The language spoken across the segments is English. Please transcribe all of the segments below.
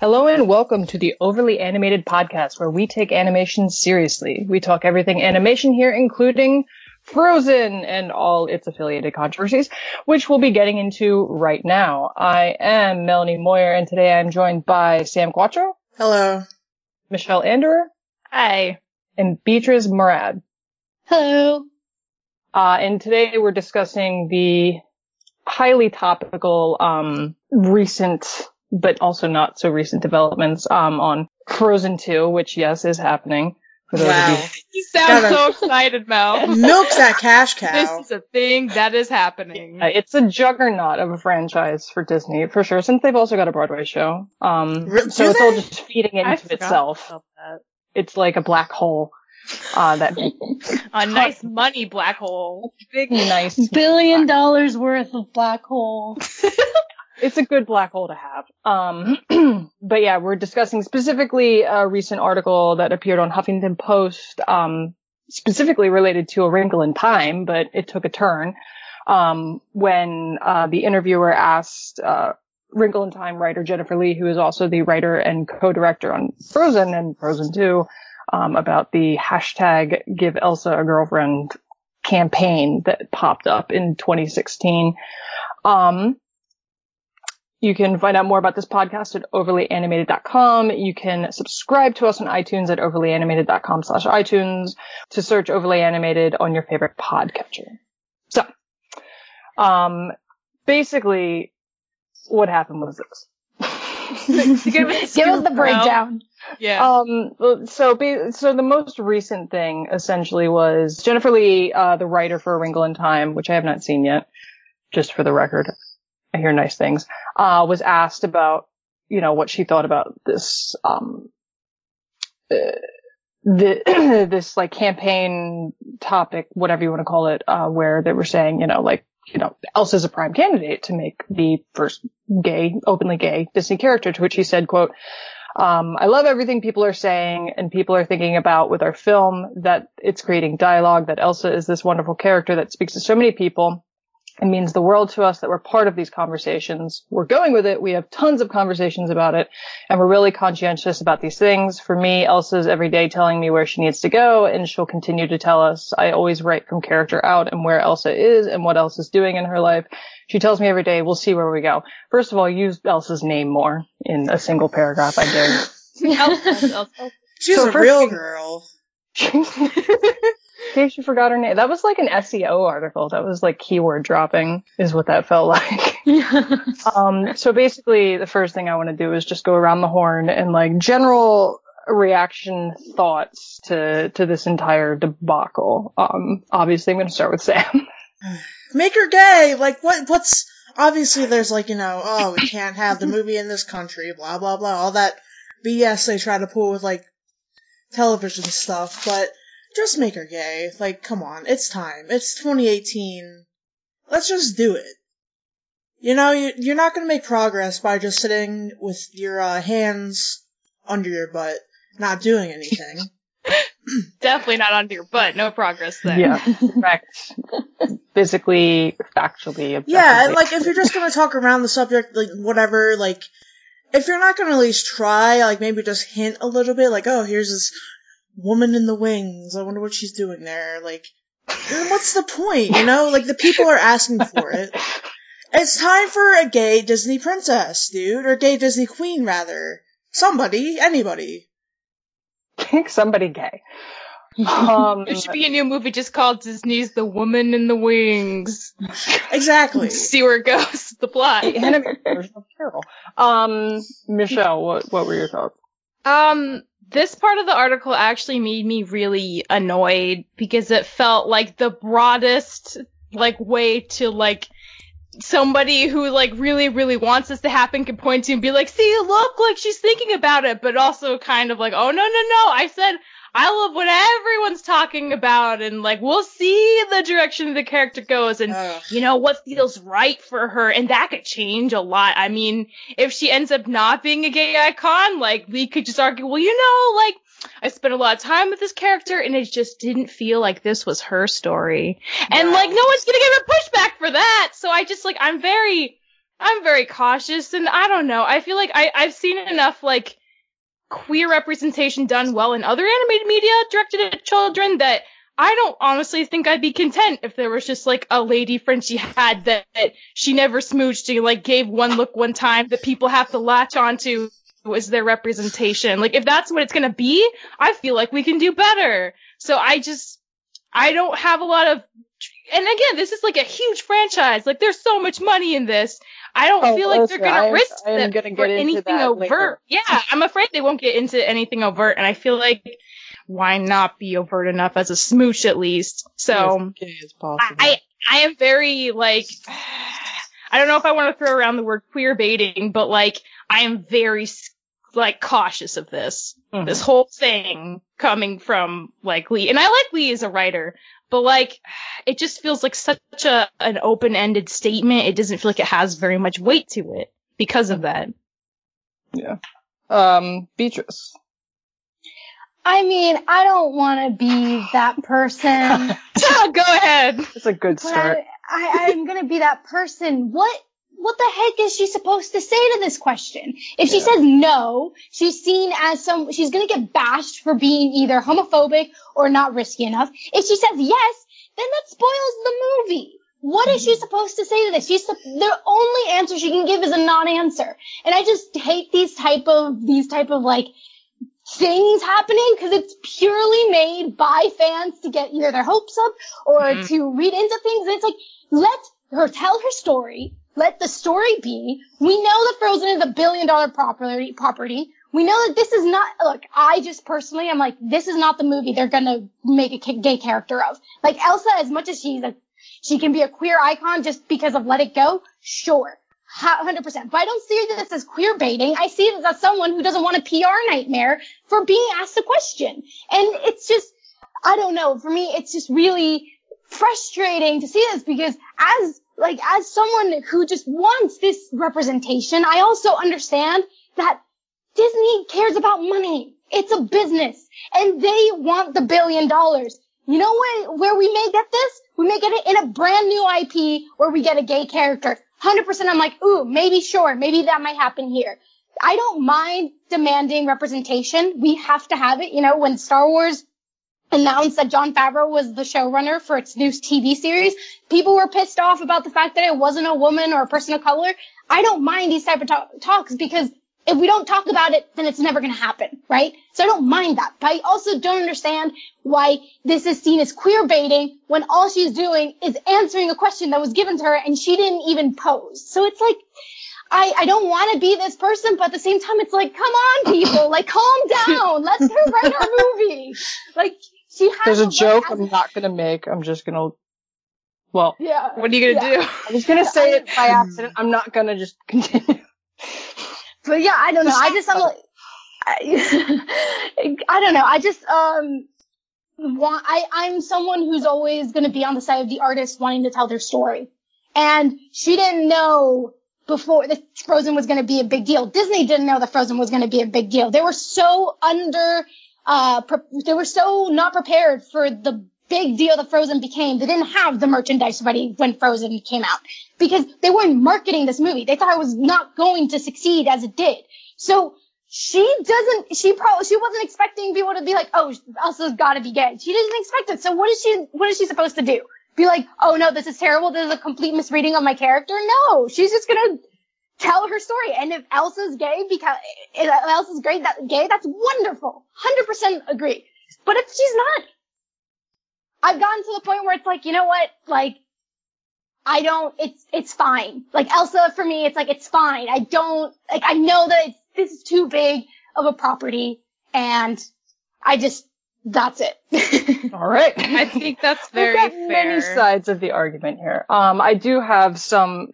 Hello and welcome to the Overly Animated Podcast, where we take animation seriously. We talk everything animation here, including Frozen and all its affiliated controversies, which we'll be getting into right now. I am Melanie Moyer, and today I'm joined by Sam Quattro. Hello. Michelle Anderer. Hi. And Beatrice Murad. Hello. Uh, and today we're discussing the highly topical, um, recent but also not so recent developments um, on Frozen 2, which yes is happening. Wow. you. you sound Gotta so excited, Mel. Milk that cash cow. This is a thing that is happening. Uh, it's a juggernaut of a franchise for Disney, for sure, since they've also got a Broadway show. Um, so it's all just feeding into itself. It's like a black hole. Uh, that a nice money black hole. Big nice billion dollars worth of black hole. It's a good black hole to have. Um, but yeah, we're discussing specifically a recent article that appeared on Huffington Post, um, specifically related to A Wrinkle in Time, but it took a turn, um, when, uh, the interviewer asked, uh, Wrinkle in Time writer Jennifer Lee, who is also the writer and co-director on Frozen and Frozen 2, um, about the hashtag give Elsa a girlfriend campaign that popped up in 2016. Um, you can find out more about this podcast at overlyanimated.com. You can subscribe to us on iTunes at overlyanimated.com slash iTunes to search overly animated on your favorite podcatcher. So, um, basically what happened was this. give, us, give us the breakdown. Yeah. Um, so, be, so the most recent thing essentially was Jennifer Lee, uh, the writer for A Wrinkle in Time, which I have not seen yet, just for the record. I hear nice things, uh, was asked about, you know, what she thought about this, um, uh, the, this like campaign topic, whatever you want to call it, uh, where they were saying, you know, like, you know, Elsa's a prime candidate to make the first gay, openly gay Disney character, to which he said, quote, um, I love everything people are saying and people are thinking about with our film that it's creating dialogue, that Elsa is this wonderful character that speaks to so many people. It means the world to us that we're part of these conversations. We're going with it. We have tons of conversations about it and we're really conscientious about these things. For me, Elsa's every day telling me where she needs to go and she'll continue to tell us. I always write from character out and where Elsa is and what Elsa's doing in her life. She tells me every day, we'll see where we go. First of all, use Elsa's name more in a single paragraph. I dare you. She's so a real thing, girl. In case you forgot her name, that was like an SEO article. That was like keyword dropping, is what that felt like. um, so basically, the first thing I want to do is just go around the horn and like general reaction thoughts to to this entire debacle. Um, obviously, I'm going to start with Sam. Make her gay. Like what? What's obviously there's like you know, oh, we can't have the movie in this country. Blah blah blah. All that BS they try to pull with like television stuff, but just make her gay. Like, come on, it's time. It's 2018. Let's just do it. You know, you're not gonna make progress by just sitting with your uh, hands under your butt, not doing anything. Definitely not under your butt. No progress there. Yeah, correct. Physically, factually, Yeah, and like if you're just gonna talk around the subject, like whatever, like if you're not gonna at least try, like maybe just hint a little bit, like, oh, here's this woman in the wings. I wonder what she's doing there. Like, what's the point? You know, like the people are asking for it. It's time for a gay Disney princess, dude, or gay Disney queen, rather. Somebody, anybody. Somebody gay. Um, there should be a new movie just called Disney's The Woman in the Wings. Exactly. See where it goes. The plot. Animated version of Carol. Um, Michelle, what what were your thoughts? Um, this part of the article actually made me really annoyed because it felt like the broadest like way to like somebody who like really really wants this to happen can point to and be like see look like she's thinking about it but also kind of like oh no no no. I said I love what everyone's talking about and like we'll see the direction the character goes and uh. you know what feels right for her and that could change a lot. I mean, if she ends up not being a gay icon, like we could just argue, well, you know, like I spent a lot of time with this character and it just didn't feel like this was her story. And like no one's gonna give her pushback for that. So I just like I'm very I'm very cautious, and I don't know. I feel like I I've seen enough like queer representation done well in other animated media directed at children that I don't honestly think I'd be content if there was just like a lady friend she had that, that she never smooched. She like gave one look one time that people have to latch onto as their representation. Like if that's what it's gonna be, I feel like we can do better. So I just, I don't have a lot of, and again, this is like a huge franchise. Like there's so much money in this. I don't Oh, feel like they're gonna I risk I am gonna for anything overt. later. Yeah, I'm afraid they won't get into anything overt, and I feel like why not be overt enough as a smooch at least? So. As gay as possible. I I am very like I don't know if I want to throw around the word queer baiting, but like I am very s- like cautious of this. Mhm. This whole thing coming from like Lee, and I like Lee as a writer, but like it just feels like such a an open ended statement. It doesn't feel like it has very much weight to it because of that. Yeah um, Beatrice. I mean, I don't want to be that person. Go ahead. It's a good start. I, I, I'm gonna be that person. What, what the heck is she supposed to say to this question? If she Yeah. says no, she's seen as some, she's gonna get bashed for being either homophobic or not risky enough. If she says yes, then that spoils the movie. What is she supposed to say to this? She's, the only answer she can give is a non-answer. And I just hate these type of, these type of like, things happening because it's purely made by fans to get either their hopes up or Mhm. to read into things. And it's like, let her tell her story. Let the story be. We know that Frozen is a billion dollar property, property. We know that this is not, look, I just personally, I'm like, this is not the movie they're gonna make a gay character of. Like Elsa, as much as she's a, she can be a queer icon just because of Let It Go, sure. 100%. But I don't see this as queer baiting. I see this as someone who doesn't want a PR nightmare for being asked a question. And it's just, I don't know. For me, it's just really frustrating to see this because as, like, as someone who just wants this representation, I also understand that Disney cares about money. It's a business and they want the billion dollars. You know where, where we may get this? We may get it in a brand new IP where we get a gay character. 100% I'm like, ooh, maybe sure, maybe that might happen here. I don't mind demanding representation. We have to have it. You know, when Star Wars announced that Jon Favreau was the showrunner for its new TV series, people were pissed off about the fact that it wasn't a woman or a person of color. I don't mind these type of talk- talks because if we don't talk about it, then it's never going to happen, right? So I don't mind that. But I also don't understand why this is seen as queer baiting when all she's doing is answering a question that was given to her and she didn't even pose. So it's like, I, I don't want to be this person, but at the same time, it's like, come on, people, like, calm down. Let's her write our movie. Like, she has There's a right joke I'm not gonna make. I'm just gonna, well, Yeah. What are you gonna Yeah. do? I'm just gonna say it by accident. I'm not gonna just continue. But yeah, I don't know. I just, I'm like, I, I don't know. I just, um, want, I, I'm someone who's always going to be on the side of the artist wanting to tell their story. And she didn't know before that Frozen was going to be a big deal. Disney didn't know that Frozen was going to be a big deal. They were so under, uh, pre- they were so not prepared for the big deal that Frozen became. They didn't have the merchandise ready when Frozen came out because they weren't marketing this movie. They thought it was not going to succeed as it did. So she doesn't, she probably, she wasn't expecting people to be like, oh, Elsa's gotta be gay. She didn't expect it. So what is she, what is she supposed to do? Be like, oh no, this is terrible. This is a complete misreading of my character. No, she's just gonna tell her story. And if Elsa's gay because, if Elsa's great, that gay, that's wonderful. 100% agree. But if she's not, I've gotten to the point where it's like, you know what? Like, I don't, it's, it's fine. Like Elsa for me, it's like, it's fine. I don't, like, I know that it's, this is too big of a property and I just, that's it. All right. I think that's very We've got fair. many sides of the argument here. Um, I do have some,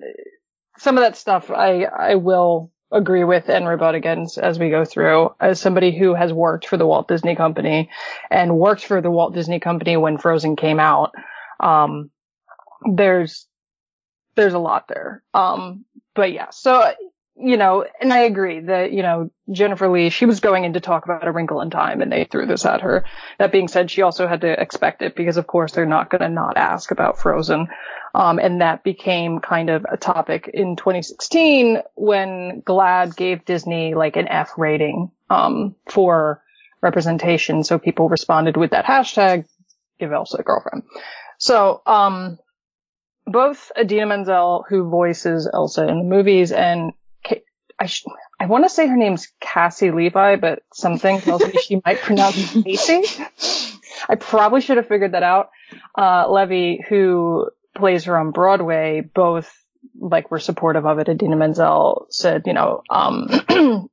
some of that stuff I, I will agree with and rebut against as we go through. As somebody who has worked for the Walt Disney Company and worked for the Walt Disney Company when Frozen came out, um, there's, there's a lot there. Um, but yeah, so, you know, and I agree that, you know, Jennifer Lee, she was going in to talk about A Wrinkle in Time and they threw this at her. That being said, she also had to expect it because of course they're not going to not ask about Frozen. Um, and that became kind of a topic in 2016 when GLAAD gave Disney like an F rating, um, for representation. So people responded with that hashtag, give Elsa a girlfriend. So, um, both Idina Menzel, who voices Elsa in the movies, and I, sh- I want to say her name's Cassie Levy, but something tells me she might pronounce it Casey. I probably should have figured that out. Uh, Levy, who plays her on Broadway, both like were supportive of it. Idina Menzel said, you know, um,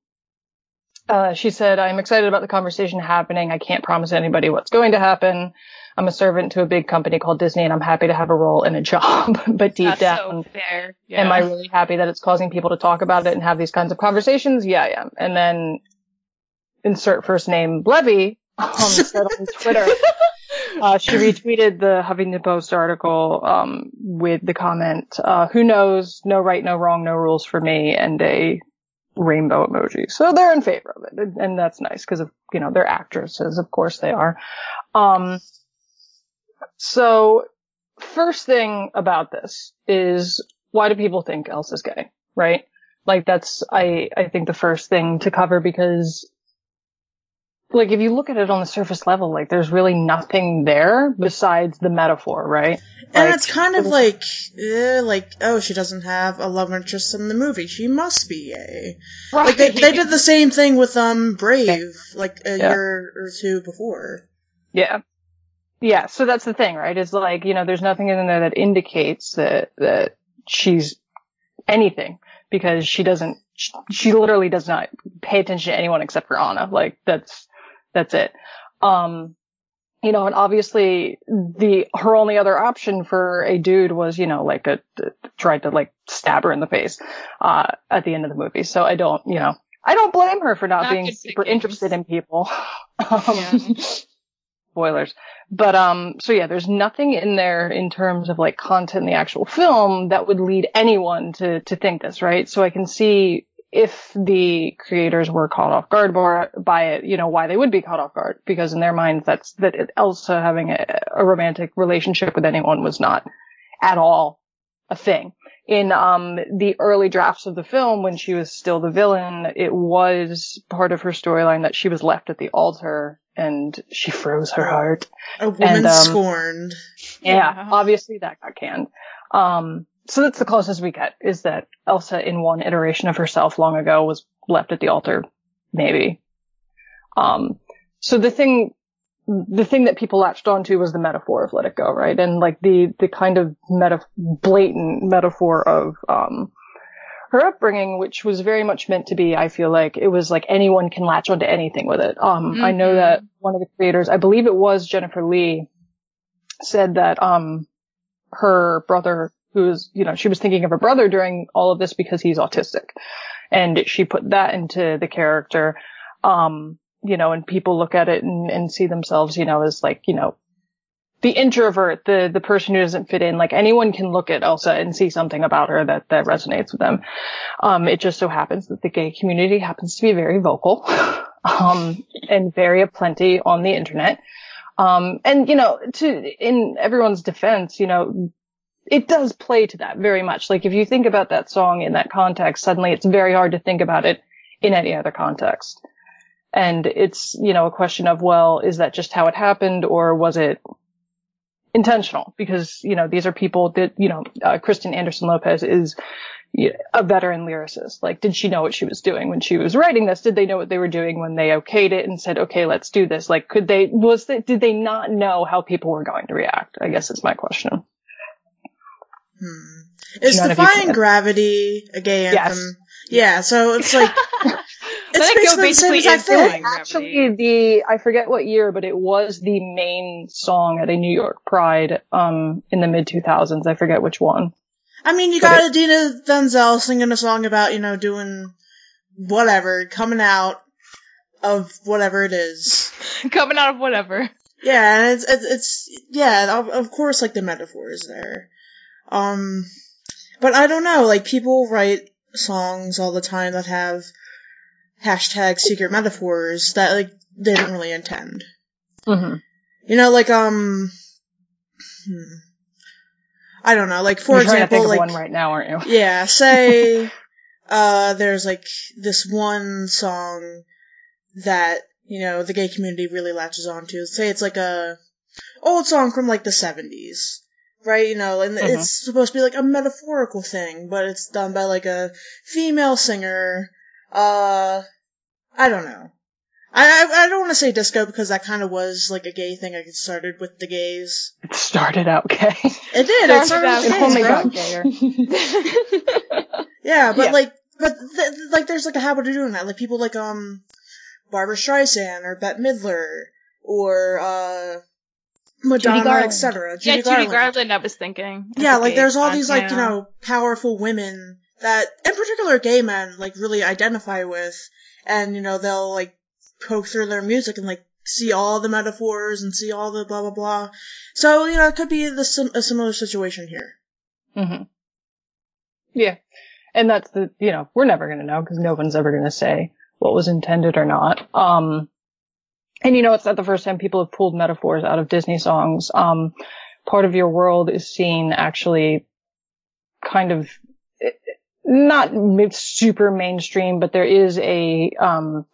uh, she said, I'm excited about the conversation happening. I can't promise anybody what's going to happen. I'm a servant to a big company called Disney and I'm happy to have a role in a job. but deep That's down, so. Yeah. am I really happy that it's causing people to talk about it and have these kinds of conversations? Yeah, I am. And then insert first name Levy um, on Twitter, uh, she retweeted the Huffington Post article um, with the comment, uh, "Who knows? No right, no wrong, no rules for me," and a rainbow emoji. So they're in favor of it, and, that's nice because of you know they're actresses, of course they are. Um, so first thing about this is why do people think Elsa's gay, right? Like that's I I think the first thing to cover because like if you look at it on the surface level, like there's really nothing there besides the metaphor, right? And Like, it's kind of like, eh, like, oh, she doesn't have a love interest in the movie. She must be gay. Like they, they did the same thing with um Brave, like a Yeah. year or two before. Yeah. Yeah, so that's the thing, right? It's like, you know, there's nothing in there that indicates that, that she's anything because she doesn't, she, she literally does not pay attention to anyone except for Anna. Like, that's, that's it. Um, you know, and obviously the, her only other option for a dude was, you know, like a, tried to like stab her in the face, uh, at the end of the movie. So I don't, you know, I don't blame her for not, Not being super interested in people. um, Yeah. spoilers. But um so yeah, there's nothing in there in terms of like content in the actual film that would lead anyone to to think this, right? So I can see if the creators were caught off guard by, by it, you know, why they would be caught off guard because in their minds that's that it, Elsa having a, a romantic relationship with anyone was not at all a thing. In um the early drafts of the film when she was still the villain, it was part of her storyline that she was left at the altar and she froze her heart. A woman And, um, scorned. Yeah, Yeah. obviously that got canned. Um, so that's the closest we get is that Elsa in one iteration of herself long ago was left at the altar, maybe. Um, so the thing, the thing that people latched onto was the metaphor of let it go, right? And like the, the kind of meta, blatant metaphor of, um, her upbringing, which was very much meant to be, I feel like it was like anyone can latch onto anything with it. Um, I know Mhm. that one of the creators, I believe it was Jennifer Lee, said that, um, her brother, who was, you know, she was thinking of her brother during all of this because he's autistic. And she put that into the character. Um, you know, and people look at it and, and see themselves, you know, as like, you know, the introvert, the, the person who doesn't fit in, like anyone can look at Elsa and see something about her that, that resonates with them. Um, it just so happens that the gay community happens to be very vocal, um, and very aplenty on the internet. Um, and you know, to, in everyone's defense, you know, it does play to that very much. Like if you think about that song in that context, suddenly it's very hard to think about it in any other context. And it's, you know, a question of, well, is that just how it happened or was it intentional? Because, you know, these are people that, you know, uh, Kristen Anderson Lopez is a veteran lyricist. Like, did she know what she was doing when she was writing this? Did they know what they were doing when they okayed it and said, okay, let's do this? Like, could they, was that, did they not know how people were going to react? I guess is my question. Hmm. Is None Defying Gravity a gay Yes. anthem? Yeah, so it's like Let it's it go basically the same exact is thing. Actually, the I forget what year, but it was the main song at a New York Pride um in the mid 2000s. I forget which one. I mean, you But got Adina Denzel singing a song about, you know, doing whatever, coming out of whatever it is. Coming out of whatever. Yeah, and it's, it's, it's yeah, of, of course, like, the metaphor is there. Um, but I don't know, like, people write songs all the time that have hashtag secret metaphors that, like, they didn't really intend. Mm-hmm. You know, like, um, hmm. I don't know, like for You're example, like one right now, aren't you? yeah, say uh there's like this one song that, you know, the gay community really latches onto. Say it's like a old song from like the 70s. Right, you know, and Mhm. it's supposed to be like a metaphorical thing, but it's done by like a female singer. Uh, I don't know. I I, I don't want to say disco because that kind of was like a gay thing. I started with the gays. It started out gay. It did. It Started started out- with it only gays, bro. got gayer. Yeah, but Yeah. like, but th- like, there's like a habit of doing that. Like people like um, Barbra Streisand or Bette Midler or uh, Madonna, Garland. etc. yeah, Judy Judy Garland. Garland. I was thinking. Yeah, like there's all these like you know powerful women that, in particular, gay men like really identify with, and you know they'll like poke through their music and like see all the metaphors and see all the blah blah blah. So you know it could be the sim- a similar situation here. hmm Yeah. And that's the, you know, we're never going to know because no one's ever going to say what was intended or not. Um, and you know, it's not the first time people have pulled metaphors out of Disney songs. Um, part of your world is seen actually kind of eh, not super mainstream, but there is a, um,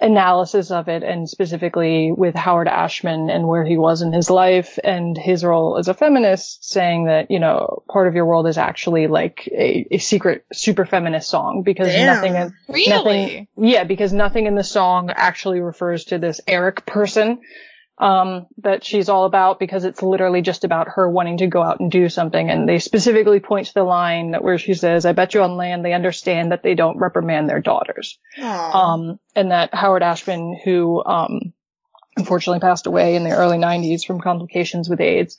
analysis of it and specifically with Howard Ashman and where he was in his life and his role as a feminist saying that, you know, part of your world is actually like a, a secret super feminist song because Damn. nothing in, Really? nothing, yeah, because nothing in the song actually refers to this Eric person, um, that she's all about because it's literally just about her wanting to go out and do something. And they specifically point to the line where she says, I bet you on land they understand that they don't reprimand their daughters. Um, and that Howard Ashman, who, um, unfortunately passed away in the early 90s from complications with AIDS,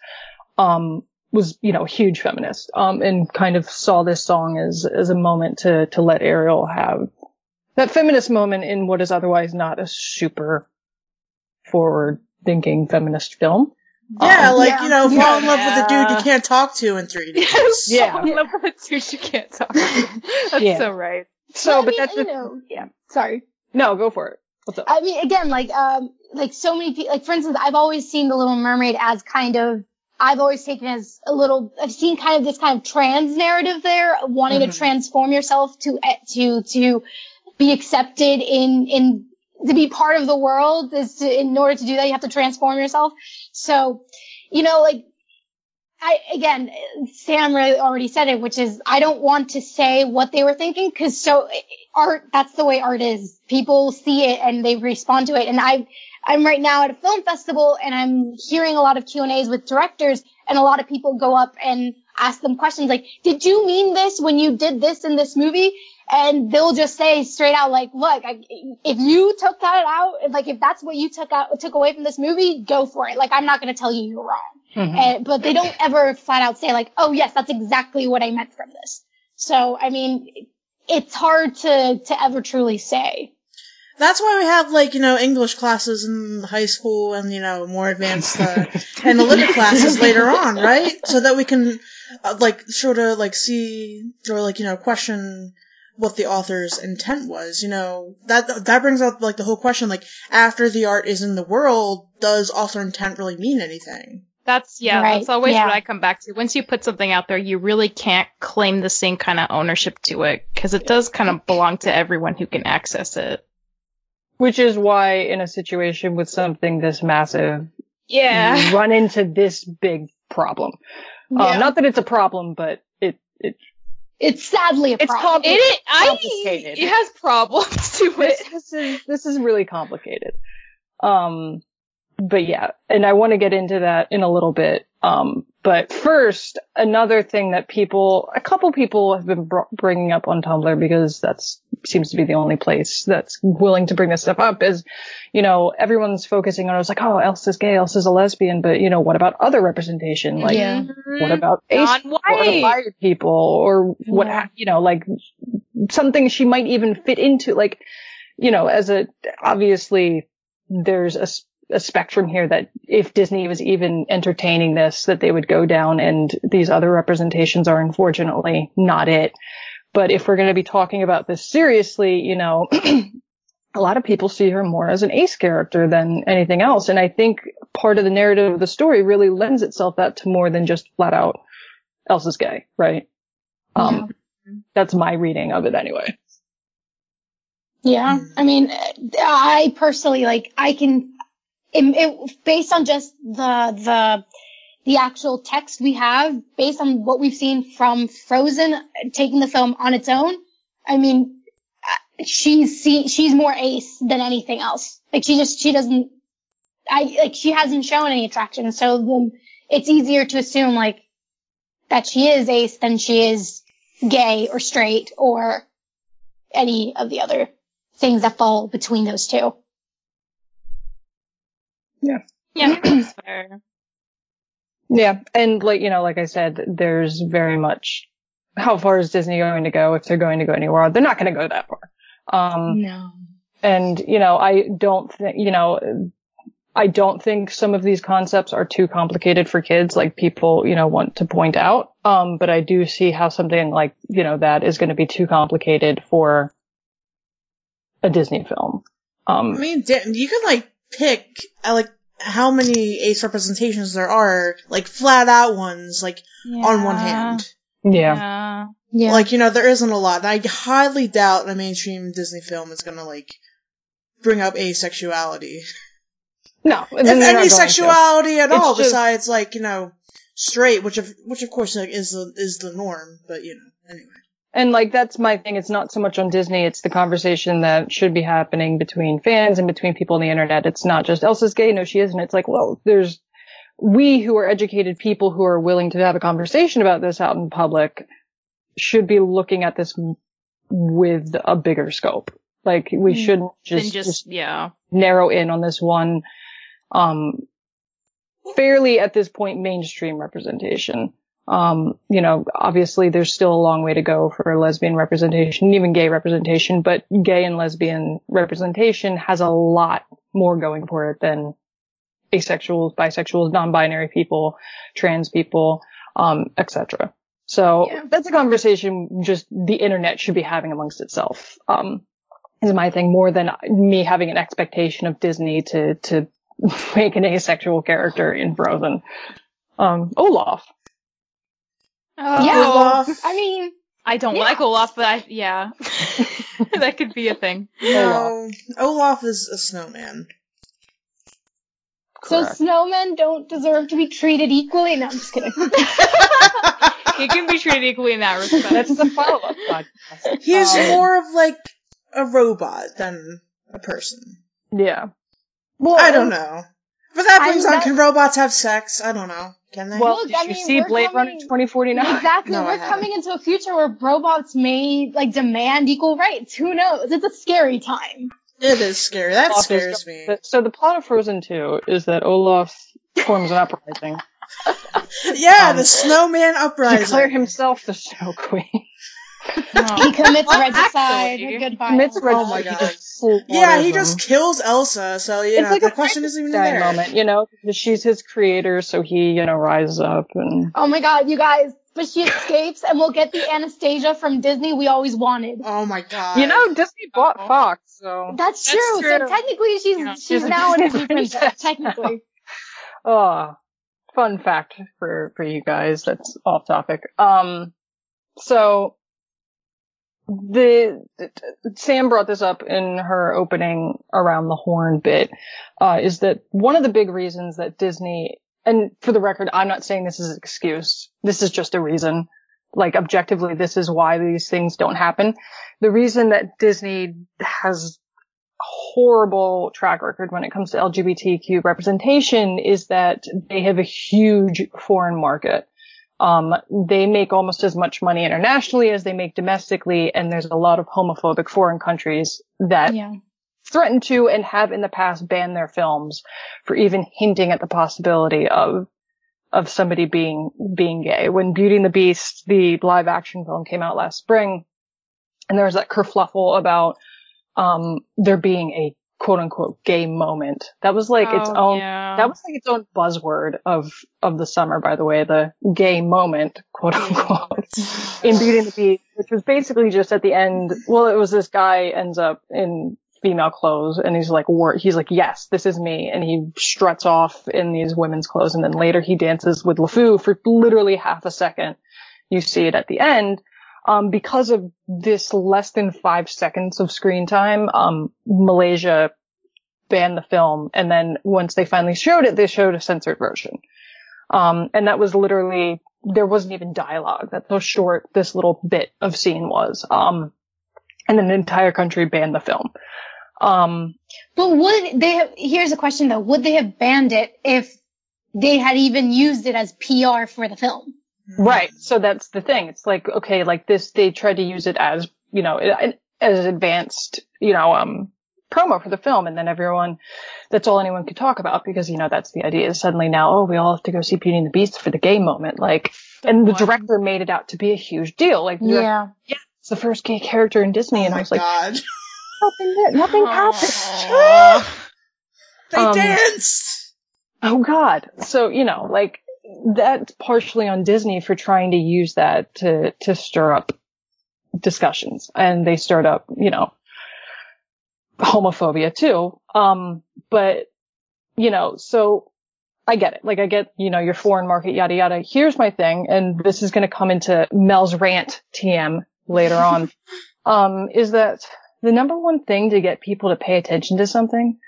um, was, you know, a huge feminist, um, and kind of saw this song as, as a moment to, to let Ariel have that feminist moment in what is otherwise not a super forward thinking feminist film. yeah, um, like yeah. you know, fall in love with a dude you can't talk to in three days. Yes. Yeah. I love that dude you can't talk to. That's Yeah. so right. So, I but mean, that's you the, know, yeah. Sorry. no, go for it. What's up? I mean, again, like, um, like so many people, like, for instance, I've always seen The Little Mermaid as kind of, I've always taken as a little, I've seen kind of this kind of trans narrative there, wanting Mhm. to transform yourself to, eh, to, to be accepted in, in, to be part of the world is to, in order to do that, you have to transform yourself. So, you know, like, I, again, Sam already said it, which is I don't want to say what they were thinking because so art, that's the way art is. People see it and they respond to it. And I, I'm right now at a film festival and I'm hearing a lot of Q and A's with directors and a lot of people go up and ask them questions like, did you mean this when you did this in this movie? And they'll just say straight out like, look, I, if you took that out, like if that's what you took out, took away from this movie, go for it. Like I'm not going to tell you you're wrong. Mhm. And, but they don't ever flat out say like, oh yes, that's exactly what I meant from this. So, I mean, it's hard to, to ever truly say. That's why we have like you know English classes in high school and you know more advanced uh, analytic classes later on, right? So that we can uh, like sort of like see or like you know question what the author's intent was. You know that that brings up like the whole question like after the art is in the world, does author intent really mean anything? That's yeah, Right, that's always yeah. what I come back to. Once you put something out there, you really can't claim the same kind of ownership to it because it does kind of belong to everyone who can access it. Which is why in a situation with something this massive, Yeah. you run into this big problem. Yeah. Um, not that it's a problem, but it, it, It's sadly a It's problem. called- It, I, complicated. it has problems to it. this, this is, this is really complicated. Um, but yeah, and I want to get into that in a little bit. Um, but first, another thing that people, a couple people have been br- bringing up on Tumblr because that's seems to be the only place that's willing to bring this stuff up is, you know, everyone's focusing on, it's like, oh, Elsa's gay, Elsa's a lesbian, but you know, what about other representation? Like, Yeah. what about mm-hmm. ace what non-white? people or what, Yeah. you know, like something she might even fit into, like, you know, as a, obviously there's a, s- a spectrum here that if Disney was even entertaining this, that they would go down and these other representations are unfortunately not it. But if we're going to be talking about this seriously, you know, a lot of people see her more as an ace character than anything else. And I think part of the narrative of the story really lends itself that to more than just flat out Elsa's gay, right? Um, that's my reading of it anyway. Yeah, I mean, I personally like. I can, it, it, based on just the the the actual text we have, based on what we've seen from Frozen taking the film on its own. I mean, uh, she's see, she's more ace than anything else. Like she just she doesn't. I like she hasn't shown any attraction, so then it's easier to assume like that she is ace than she is gay or straight or any of the other things that fall between those two. Yeah. Yeah, that's fair. Yeah. And like, you know, like I said, there's very much how far is Disney going to go if they're going to go anywhere? They're not going to go that far. Um, No. and you know, I don't think, you know, I don't think some of these concepts are too complicated for kids, like people, you know, want to point out. Um, but I do see how something like, you know, that is going to be too complicated for a Disney film. Um, I mean, you can like pick uh, like how many ace representations there are, like flat out ones, like on one hand. yeah. Yeah. Yeah. Like you know, there isn't a lot. I highly doubt a mainstream Disney film is gonna like bring up asexuality, No. if any going to. sexuality at It's all, just- besides like you know, straight, which of which of course like, is the is the norm. But you know, anyway. And like that's my thing. It's not so much on Disney. It's the conversation that should be happening between fans and between people on the internet. It's not just Elsa's gay. No, she isn't. It's like, well, there's we who are educated people who are willing to have a conversation about this out in public should be looking at this with a bigger scope. Like we Mm. shouldn't just, just, just yeah. narrow in on this one, um, fairly at this point mainstream representation. Um, you know, obviously there's still a long way to go for lesbian representation, even gay representation, but gay and lesbian representation has a lot more going for it than asexuals, bisexuals, non-binary people, trans people, um, etc. So Yeah. that's a conversation just the internet should be having amongst itself. Um, is my thing more than me having an expectation of Disney to, to make an asexual character in Frozen. Um, Olaf. Oh, Yeah. Olaf. I mean, I don't Yeah. like Olaf, but I, yeah. that could be a thing. No, Olaf is a snowman. so snowmen don't deserve to be treated equally. No, I'm just kidding. He can be treated equally in that respect. That's the follow-up podcast. He's Um, more of like a robot than a person. Yeah. Well, I don't know. But that I brings mean, on, can robots have sex? I don't know. Can they? Well, Look, did I you mean, see we're Blade Runner coming- 2049? Exactly. No, We're coming into a future where robots may like demand equal rights. Who knows? It's a scary time. it is scary. That Olaf scares me. So the plot of Frozen 2 is that Olaf forms an uprising Yeah, um, the snowman to uprising. declare himself the Snow Queen. He commits Well, regicide actually- or good Commits violence. Oh my God. yeah, he just kills Elsa, so you It's know like the a question isn't even Frankenstein there. moment, you know, she's his creator, so he, you know, rises up and Oh my god, you guys! But she escapes, and we'll get the Anastasia from Disney we always wanted. Oh my god. you know, Disney bought Oh. Fox, so That's, That's true. So technically, she's Yeah. she's She's now a Disney Disney princess. princess Technically, Oh, fun fact for, for you guys. That's off topic. Um, so the, Sam brought this up in her opening around the horn bit, uh, is that one of the big reasons that Disney, and for the record, I'm not saying this is an excuse. This is just a reason. Like objectively, this is why these things don't happen. The reason that Disney has horrible track record when it comes to LGBTQ representation is that they have a huge foreign market. Um, they make almost as much money internationally as they make domestically, and there's a lot of homophobic foreign countries that yeah. threaten to and have in the past banned their films for even hinting at the possibility of of somebody being being gay. When Beauty and the Beast, the live action film, came out last spring, and there was that kerfluffle about um there being a quote unquote gay moment. That was like its Oh, own yeah. that was like its own buzzword of of the summer, by the way, the gay moment, quote unquote, in Beauty and the Beast, which was basically just at the end. Well, it was this guy ends up in female clothes and he's like, wor- he's like, yes, this is me. And he struts off in these women's clothes. And then later he dances with LeFou for literally half a second. You see it at the end. Um, because of this less than five seconds of screen time, um, Malaysia banned the film. And then once they finally showed it, they showed a censored version. Um, and that was literally, there wasn't even dialogue. That's how short this little bit of scene was. Um, and an entire country banned the film. Um, But would they have, here's a question though, would they have banned it if they had even used it as PR for the film? Right. So that's the thing. It's like, okay, like this, they tried to use it as, you know, as advanced, you know, um, promo for the film. And then everyone, that's all anyone could talk about because, you know, that's the idea is suddenly now, oh, we all have to go see Beauty and the Beast for the gay moment. Like, and the director made it out to be a huge deal. Like, yeah. director- it's the first gay character in Disney. Oh and I was like, god. nothing, nothing happened. They um, danced! Oh God. So, you know, like that's partially on Disney for trying to use that to, to stir up discussions and they stirred up, you know, homophobia too. Um, but, you know, so I get it. Like I get, you know, your foreign market, yada, yada. Here's my thing. And this is going to come into Mel's rant TM later on. um, is that the number one thing to get people to pay attention to something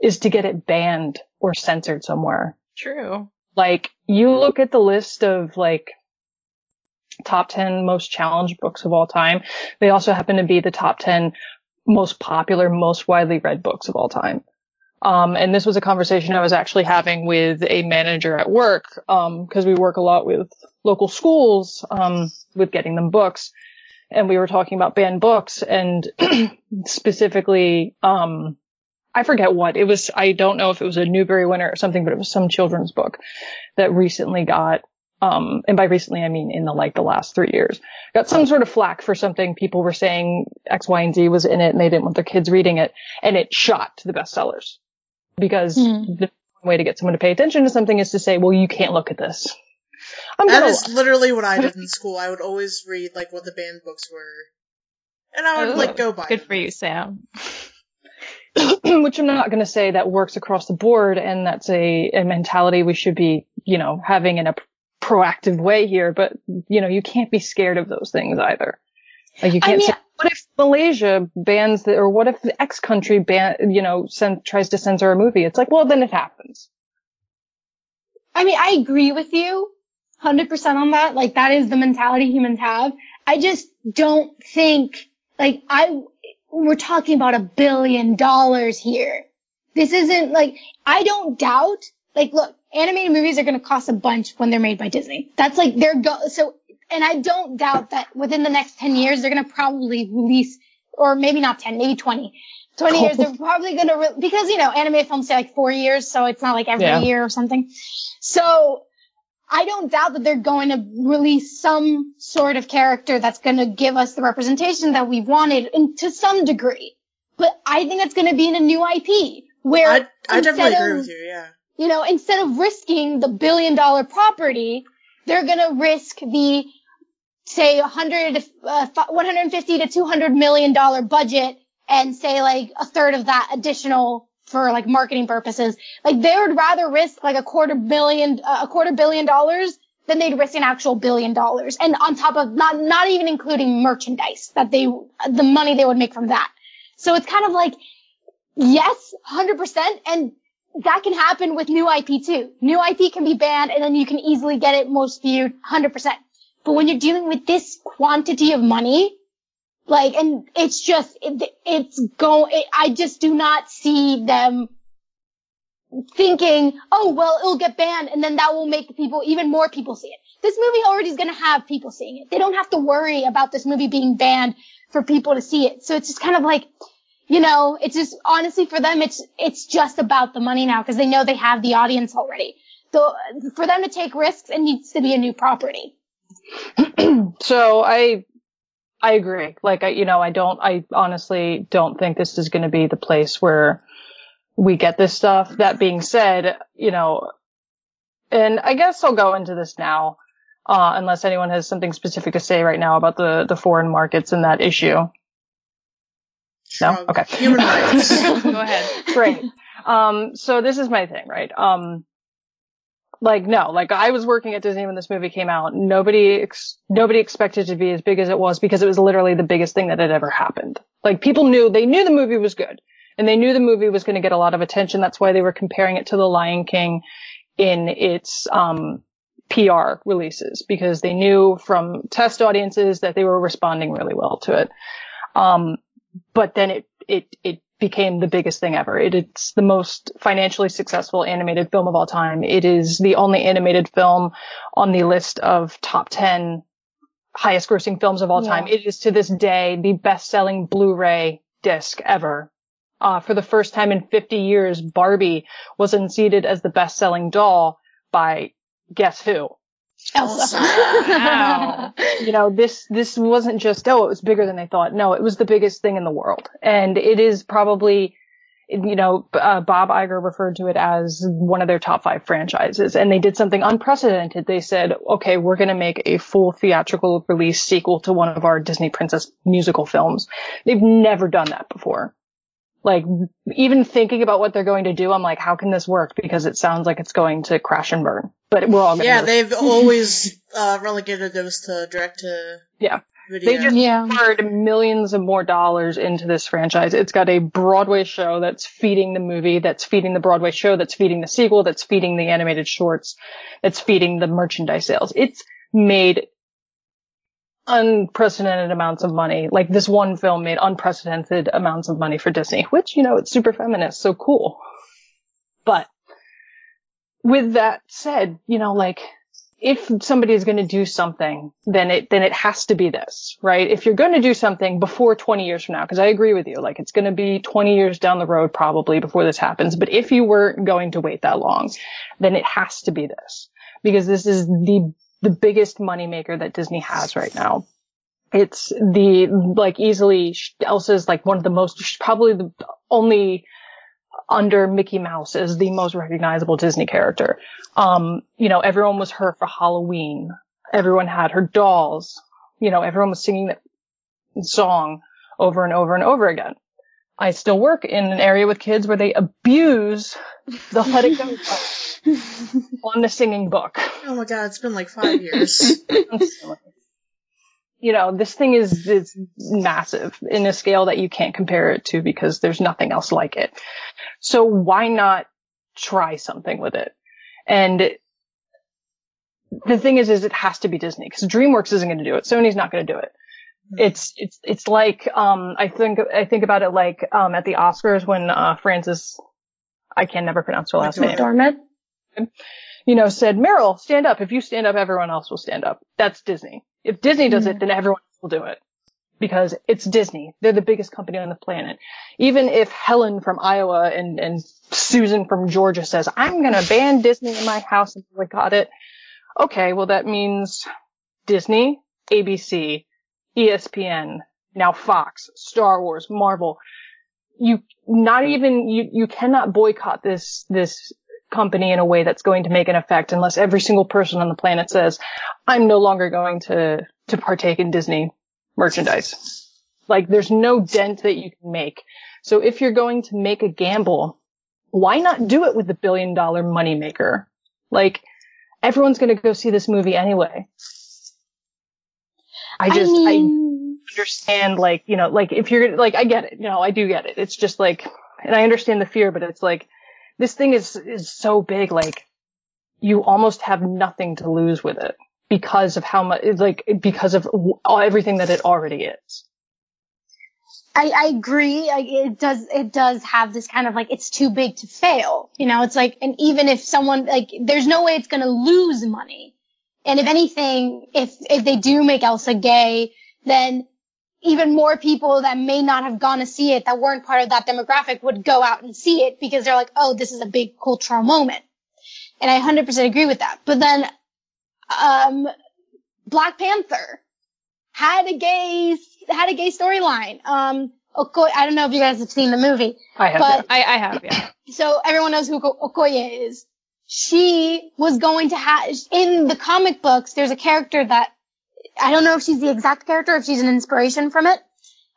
is to get it banned or censored somewhere. True. Like you look at the list of like top 10 most challenged books of all time. They also happen to be the top 10 most popular, most widely read books of all time. Um, and this was a conversation I was actually having with a manager at work, um, cause we work a lot with local schools, um, with getting them books. And we were talking about banned books and specifically, um, I forget what it was. I don't know if it was a Newbery winner or something, but it was some children's book that recently got, um, and by recently I mean in the like the last three years, got some sort of flack for something people were saying X, Y, and Z was in it and they didn't want their kids reading it, and it shot to the bestsellers because Hmm. the way to get someone to pay attention to something is to say, well, you can't look at this. I'm That gonna literally what I did in school. I would always read like what the banned books were. And I would Ooh, like go by. Good them. for you, Sam. which I'm not going to say that works across the board and that's a, a mentality we should be, you know, having in a proactive way here, but you know, you can't be scared of those things either. Like you can't mean- say, what if Malaysia bans the, or what if the X country ban, you know, send, tries to censor a movie? It's like, well, then it happens. I mean, I agree with you 100% on that. Like, that is the mentality humans have. I just don't think, like, I, we're talking about a billion dollars here. This isn't like, I don't doubt, like, look, animated movies are going to cost a bunch when they're made by Disney. That's like, they're go, so, and I don't doubt that within the next 10 years, they're going to probably release, or maybe not 10, maybe 20. 20 years, they're probably going to, re- because, you know, animated films say like four years, so it's not like every Yeah. year or something. So I don't doubt that they're going to release some sort of character that's going to give us the representation that we wanted to some degree. But I think it's going to be in a new IP where I, I definitely instead agree of- with you, yeah. you know, instead of risking the billion dollar property, they're going to risk the, say, 100, uh, 150 to 200 million dollar budget and say like a third of that additional for like marketing purposes. Like they would rather risk like a quarter billion, uh, a quarter billion dollars than they'd risk an actual billion dollars. And on top of not, not even including merchandise that they, the money they would make from that. So it's kind of like, yes, 100%. And that can happen with new IP too. New IP can be banned and then you can easily get it most viewed 100%. But when you're dealing with this quantity of money, like, and it's just, it, it's go, it, I just do not see them thinking, oh, well, it'll get banned and then that will make people, even more people see it. This movie already is going to have people seeing it. They don't have to worry about this movie being banned for people to see it. So it's just kind of like, you know, it's just honestly for them, it's it's just about the money now because they know they have the audience already. So for them to take risks, it needs to be a new property. So I, I agree. Like I, you know, I don't, I honestly don't think this is going to be the place where we get this stuff. That being said, you know, and I guess I'll go into this now, uh, unless anyone has something specific to say right now about the, the foreign markets and that issue. No? Okay. Human rights. Go ahead. Great. Um, so this is my thing, right? Um, like no, like I was working at Disney when this movie came out. Nobody, ex- nobody expected it to be as big as it was because it was literally the biggest thing that had ever happened. Like people knew, they knew the movie was good and they knew the movie was going to get a lot of attention. That's why they were comparing it to The Lion King in its, um, PR releases because they knew from test audiences that they were responding really well to it. Um, but then it, it, it became the biggest thing ever. It, it's the most financially successful animated film of all time. It is the only animated film on the list of top 10 highest grossing films of all Yeah. time. It is to this day the best selling Blu-ray disc ever. Uh, for the first time in 50 years, Barbie was unseated as the best selling doll by guess who? Elsa. Wow. you know, this, this wasn't just, oh, it was bigger than they thought. No, it was the biggest thing in the world. And it is probably, you know, uh, Bob Iger referred to it as one of their top five franchises. And they did something unprecedented. They said, okay, we're going to make a full theatrical release sequel to one of our Disney Princess musical films. They've never done that before. Like, even thinking about what they're going to do, I'm like, how can this work? Because it sounds like it's going to crash and burn. But we're all going to yeah, they've always uh, relegated those to direct to Yeah. video. They just Yeah. poured millions of more dollars into this franchise. It's got a Broadway show that's feeding the movie, that's feeding the Broadway show, that's feeding the sequel, that's feeding the animated shorts, that's feeding the merchandise sales. It's made unprecedented amounts of money. Like this one film made unprecedented amounts of money for Disney, which, you know, it's super feminist, so cool. But with that said, you know, like if somebody is going to do something, then it then it has to be this, right? If you're going to do something before 20 years from now, because I agree with you, like it's going to be 20 years down the road probably before this happens. But if you were going to wait that long, then it has to be this, because this is the the biggest moneymaker that Disney has right now. It's the like easily Elsa's like one of the most probably the only under Mickey Mouse is the most recognizable Disney character. Um, you know, everyone was her for Halloween. Everyone had her dolls. You know, everyone was singing that song over and over and over again. I still work in an area with kids where they abuse the Let It Go on the singing book. oh my god, it's been like five years. you know, this thing is, is massive in a scale that you can't compare it to because there's nothing else like it. So why not try something with it? And the thing is, is it has to be Disney because DreamWorks isn't going to do it. Sony's not going to do it. It's, it's, it's like, um, I think, I think about it like, um, at the Oscars when, uh, Frances, I can never pronounce her last name McDormand. you know, said, Meryl, stand up. If you stand up, everyone else will stand up. That's Disney. If Disney does it, then everyone else will do it. Because it's Disney. They're the biggest company on the planet. Even if Helen from Iowa and, and Susan from Georgia says, I'm gonna ban Disney in my house and boycott it. Okay, well that means Disney, ABC, ESPN, now Fox, Star Wars, Marvel. You, not even, you, you cannot boycott this, this company in a way that's going to make an effect unless every single person on the planet says, I'm no longer going to, to partake in Disney merchandise. Like there's no dent that you can make. So if you're going to make a gamble, why not do it with the billion dollar moneymaker? Like everyone's going to go see this movie anyway. I just, I, mean, understand like you know like if you're like i get it you know i do get it it's just like and i understand the fear but it's like this thing is is so big like you almost have nothing to lose with it because of how much like because of everything that it already is I, I agree. Like, it does, it does have this kind of like, it's too big to fail. You know, it's like, and even if someone, like, there's no way it's going to lose money. And if anything, if, if they do make Elsa gay, then even more people that may not have gone to see it that weren't part of that demographic would go out and see it because they're like, oh, this is a big cultural moment. And I 100% agree with that. But then, um, Black Panther had a gay, had a gay storyline. Um, Oko- I don't know if you guys have seen the movie, i have but I, I have, yeah. so everyone knows who Okoye is. She was going to have, in the comic books, there's a character that, I don't know if she's the exact character, if she's an inspiration from it.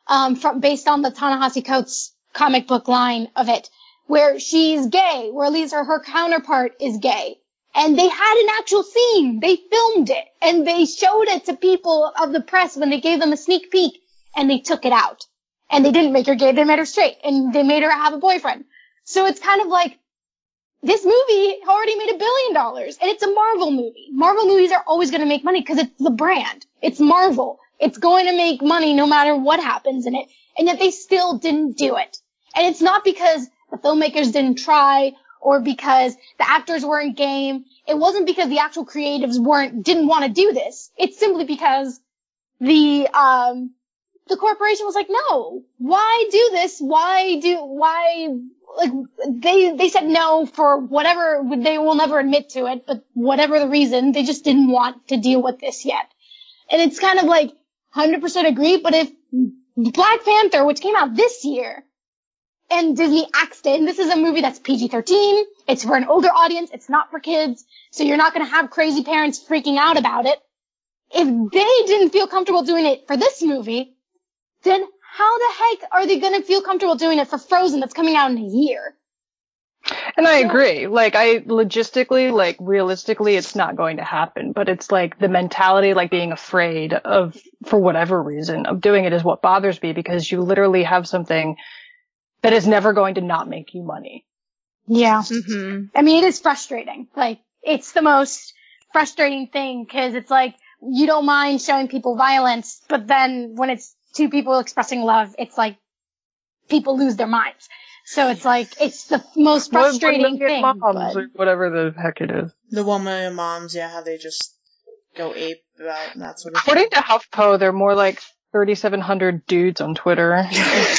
um, from based on the Ta-Nehisi Coates comic book line of it, where she's gay, where at least her, her counterpart is gay. And they had an actual scene. They filmed it and they showed it to people of the press when they gave them a sneak peek and they took it out. And they didn't make her gay, they made her straight and they made her have a boyfriend. So it's kind of like, this movie already made a billion dollars and it's a Marvel movie. Marvel movies are always going to make money because it's the brand. It's Marvel. It's going to make money no matter what happens in it. And yet they still didn't do it. And it's not because the filmmakers didn't try or because the actors weren't game. It wasn't because the actual creatives weren't, didn't want to do this. It's simply because the, um, the corporation was like, no, why do this? Why do, why, like, they, they said no for whatever, they will never admit to it, but whatever the reason, they just didn't want to deal with this yet. And it's kind of like, 100% agree, but if Black Panther, which came out this year, and Disney axed it, and this is a movie that's PG-13, it's for an older audience, it's not for kids, so you're not gonna have crazy parents freaking out about it. If they didn't feel comfortable doing it for this movie, then how the heck are they gonna feel comfortable doing it for Frozen that's coming out in a year? And I agree. Like I logistically, like realistically, it's not going to happen. But it's like the mentality, like being afraid of, for whatever reason, of doing it is what bothers me because you literally have something that is never going to not make you money. Yeah. Mm-hmm. I mean, it is frustrating. Like, it's the most frustrating thing because it's like, you don't mind showing people violence, but then when it's two people expressing love, it's like people lose their minds. So it's like, it's the most frustrating One million thing. moms but- or whatever the heck it is. The one million moms, yeah, how they just go ape about that sort of According to HuffPo, they're more like 3,700 dudes on Twitter.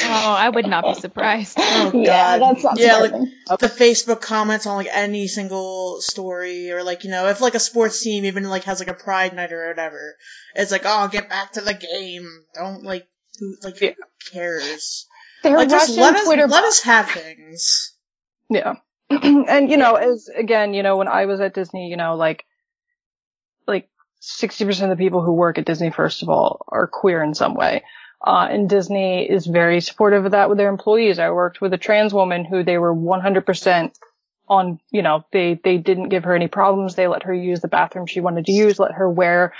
Oh, I would not be surprised. Oh god. yeah, that's not Yeah, like- surprising. the Facebook comments on like any single story or like, you know, if like a sports team even like has like a pride night or whatever, it's like, oh, get back to the game. Don't like, who, like, who cares? They're Like, just Russian let us, Twitter let us have things. Yeah. and you know, as again, you know, when I was at Disney, you know, like like 60% of the people who work at Disney, first of all, are queer in some way. Uh, and Disney is very supportive of that with their employees. I worked with a trans woman who they were 100% on, you know, they, they didn't give her any problems. They let her use the bathroom she wanted to use, let her wear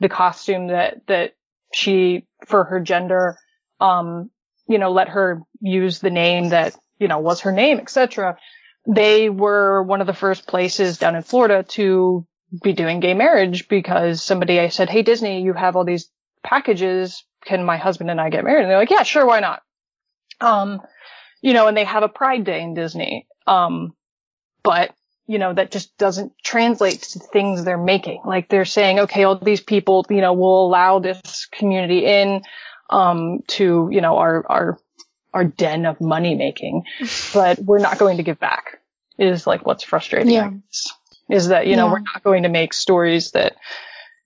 the costume that, that she, for her gender, um, you know, let her use the name that, you know, was her name, etc. They were one of the first places down in Florida to be doing gay marriage because somebody I said, Hey Disney, you have all these packages. Can my husband and I get married? And they're like, yeah, sure. Why not? Um, you know, and they have a pride day in Disney. Um, but you know, that just doesn't translate to things they're making. Like they're saying, okay, all these people, you know, will allow this community in, um, to, you know, our, our, our den of money making, but we're not going to give back is like what's frustrating. Yeah. Is that, you know, Yeah. we're not going to make stories that,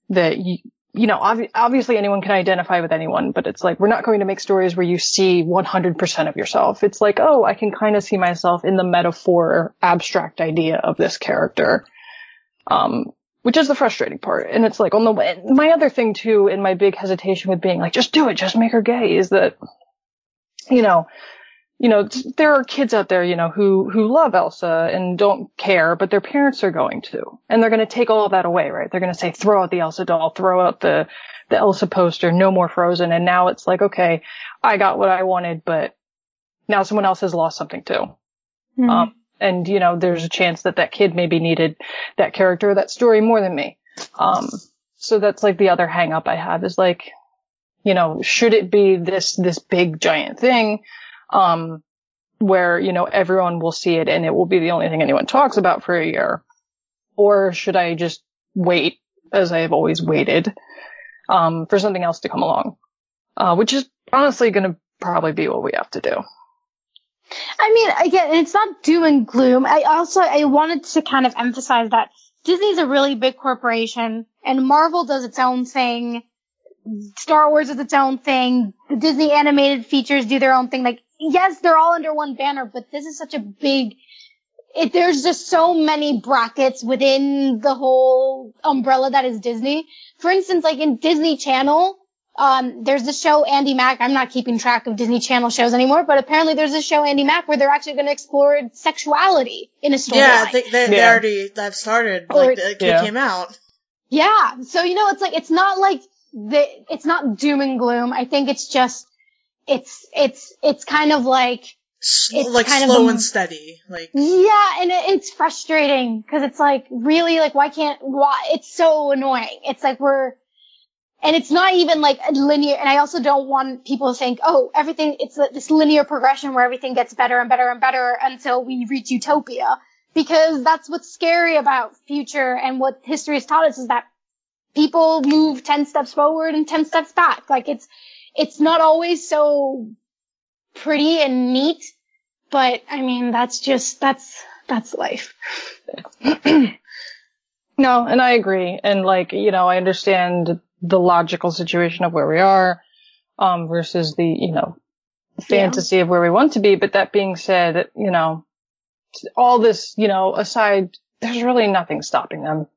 that you, you know, obvi- obviously anyone can identify with anyone, but it's like, we're not going to make stories where you see 100% of yourself. It's like, oh, I can kind of see myself in the metaphor abstract idea of this character. Um, which is the frustrating part. And it's like on the way, my other thing too, in my big hesitation with being like, just do it, just make her gay is that, you know, you know, there are kids out there, you know, who, who love Elsa and don't care, but their parents are going to. And they're going to take all that away, right? They're going to say, throw out the Elsa doll, throw out the, the Elsa poster, no more Frozen. And now it's like, okay, I got what I wanted, but now someone else has lost something too. Mhm. Um, and you know, there's a chance that that kid maybe needed that character, or that story more than me. Um, so that's like the other hang up I have is like, you know, should it be this, this big giant thing, um, where, you know, everyone will see it and it will be the only thing anyone talks about for a year? Or should I just wait as I have always waited, um, for something else to come along? Uh, which is honestly going to probably be what we have to do. I mean, again, it's not doom and gloom. I also I wanted to kind of emphasize that Disney's a really big corporation, and Marvel does its own thing. Star Wars is its own thing. The Disney animated features do their own thing. Like, yes, they're all under one banner, but this is such a big. It, there's just so many brackets within the whole umbrella that is Disney. For instance, like in Disney Channel, um, there's the show Andi Mack. I'm not keeping track of Disney Channel shows anymore, but apparently there's a show Andi Mack where they're actually going to explore sexuality in a storyline. Yeah, they, they, they Yeah. already have started. Or- Like the kid Yeah. came out. Yeah. So, you know, it's like, it's not like the, it's not doom and gloom. I think it's just, it's, it's, it's kind of like, S- It's like kind of slow a- and steady. Like yeah, and it, it's frustrating because it's like, really, like, why can't, why, it's so annoying. It's like we're, and it's not even like linear, and I also don't want people to think, oh, everything, it's this linear progression where everything gets better and better and better until we reach utopia. Because that's what's scary about future and what history has taught us is that people move 10 steps forward and 10 steps back. Like it's, it's not always so pretty and neat, but I mean, that's just, that's, that's life. No, and I agree. And like, you know, I understand the logical situation of where we are, um, versus the, you know, fantasy of where we want to be. But that being said, you know, all this, you know, aside, there's really nothing stopping them.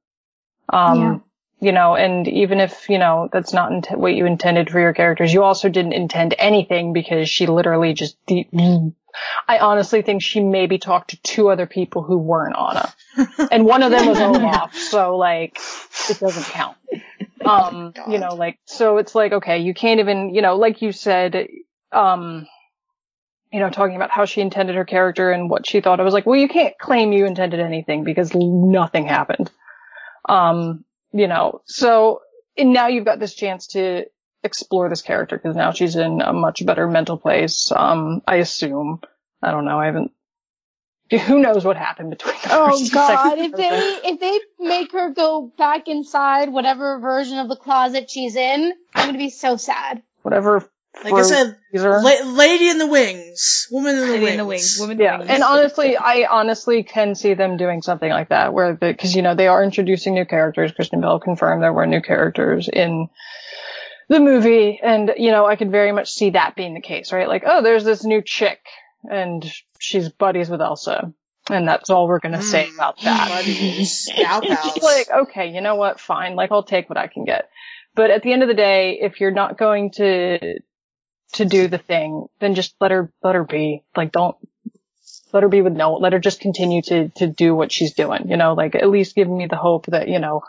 Um, Yeah. You know, and even if, you know, that's not int- what you intended for your characters, you also didn't intend anything because she literally just, de- I honestly think she maybe talked to two other people who weren't Anna. and one of them was Olaf, so like, it doesn't count. Um, God. you know, like, so it's like, okay, you can't even, you know, like you said, um, you know, talking about how she intended her character and what she thought. I was like, well, you can't claim you intended anything because nothing happened. Um, you know, so and now you've got this chance to explore this character because now she's in a much better mental place. Um, I assume. I don't know. I haven't. Who knows what happened between the Oh God! If they if they make her go back inside whatever version of the closet she's in, I'm gonna be so sad. whatever. Like I said, freezer. la- lady in the wings, woman in the Lady wings. in the wings. Woman in the Yeah, wings. and honestly, I honestly can see them doing something like that, where because you know they are introducing new characters. Kristen Bell confirmed there were new characters in the movie, and you know I could very much see that being the case, right? Like, oh, there's this new chick, and she's buddies with Elsa, and that's all we're gonna say Mm. about that. It's like, okay, you know what? Fine. Like, I'll take what I can get. But at the end of the day, if you're not going to, to do the thing, then just let her, let her be. Like, don't, let her be with no, let her just continue to, to do what she's doing, you know, like at least give me the hope that, you know,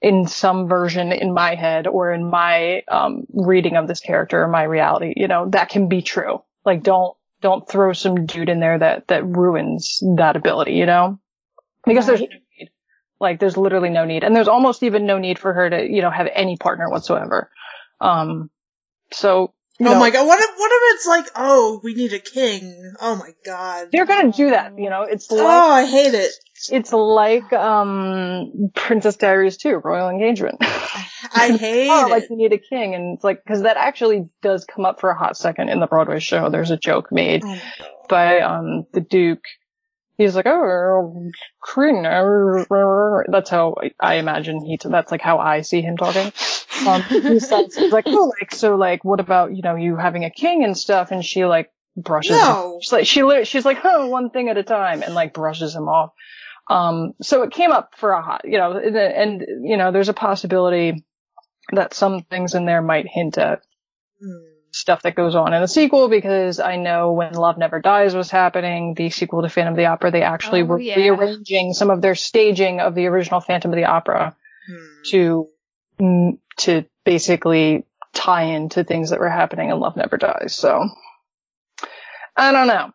in some version in my head or in my, um, reading of this character or my reality, you know, that can be true. Like, don't, don't throw some dude in there that, that ruins that ability, you know? Because there's no need. Like, there's literally no need. And there's almost even no need for her to, you know, have any partner whatsoever. Um, so, oh know, my god! What if what if it's like, oh, we need a king? Oh my god! they're gonna do that, you know, it's like, Oh, I hate it. it's like, um, Princess Diaries 2, Royal Engagement. I hate oh, it. like you need a king. And it's like, cause that actually does come up for a hot second in the Broadway show. There's a joke made Oh by, um, the Duke. He's like, oh, queen. That's how I imagine he, that's like how I see him talking. Um, he says, he's like, oh, like, so like, what about, you know, you having a king and stuff? And she like brushes No. She's like, she, she's like, oh, one thing at a time and like brushes him off. Um, so it came up for a hot, you know, and, and, you know, there's a possibility that some things in there might hint at Hmm. stuff that goes on in the sequel because I know when Love Never Dies was happening, the sequel to Phantom of the Opera, they actually Oh, were yeah. rearranging some of their staging of the original Phantom of the Opera Hmm. to mm, to basically tie into things that were happening in Love Never Dies. So I don't know.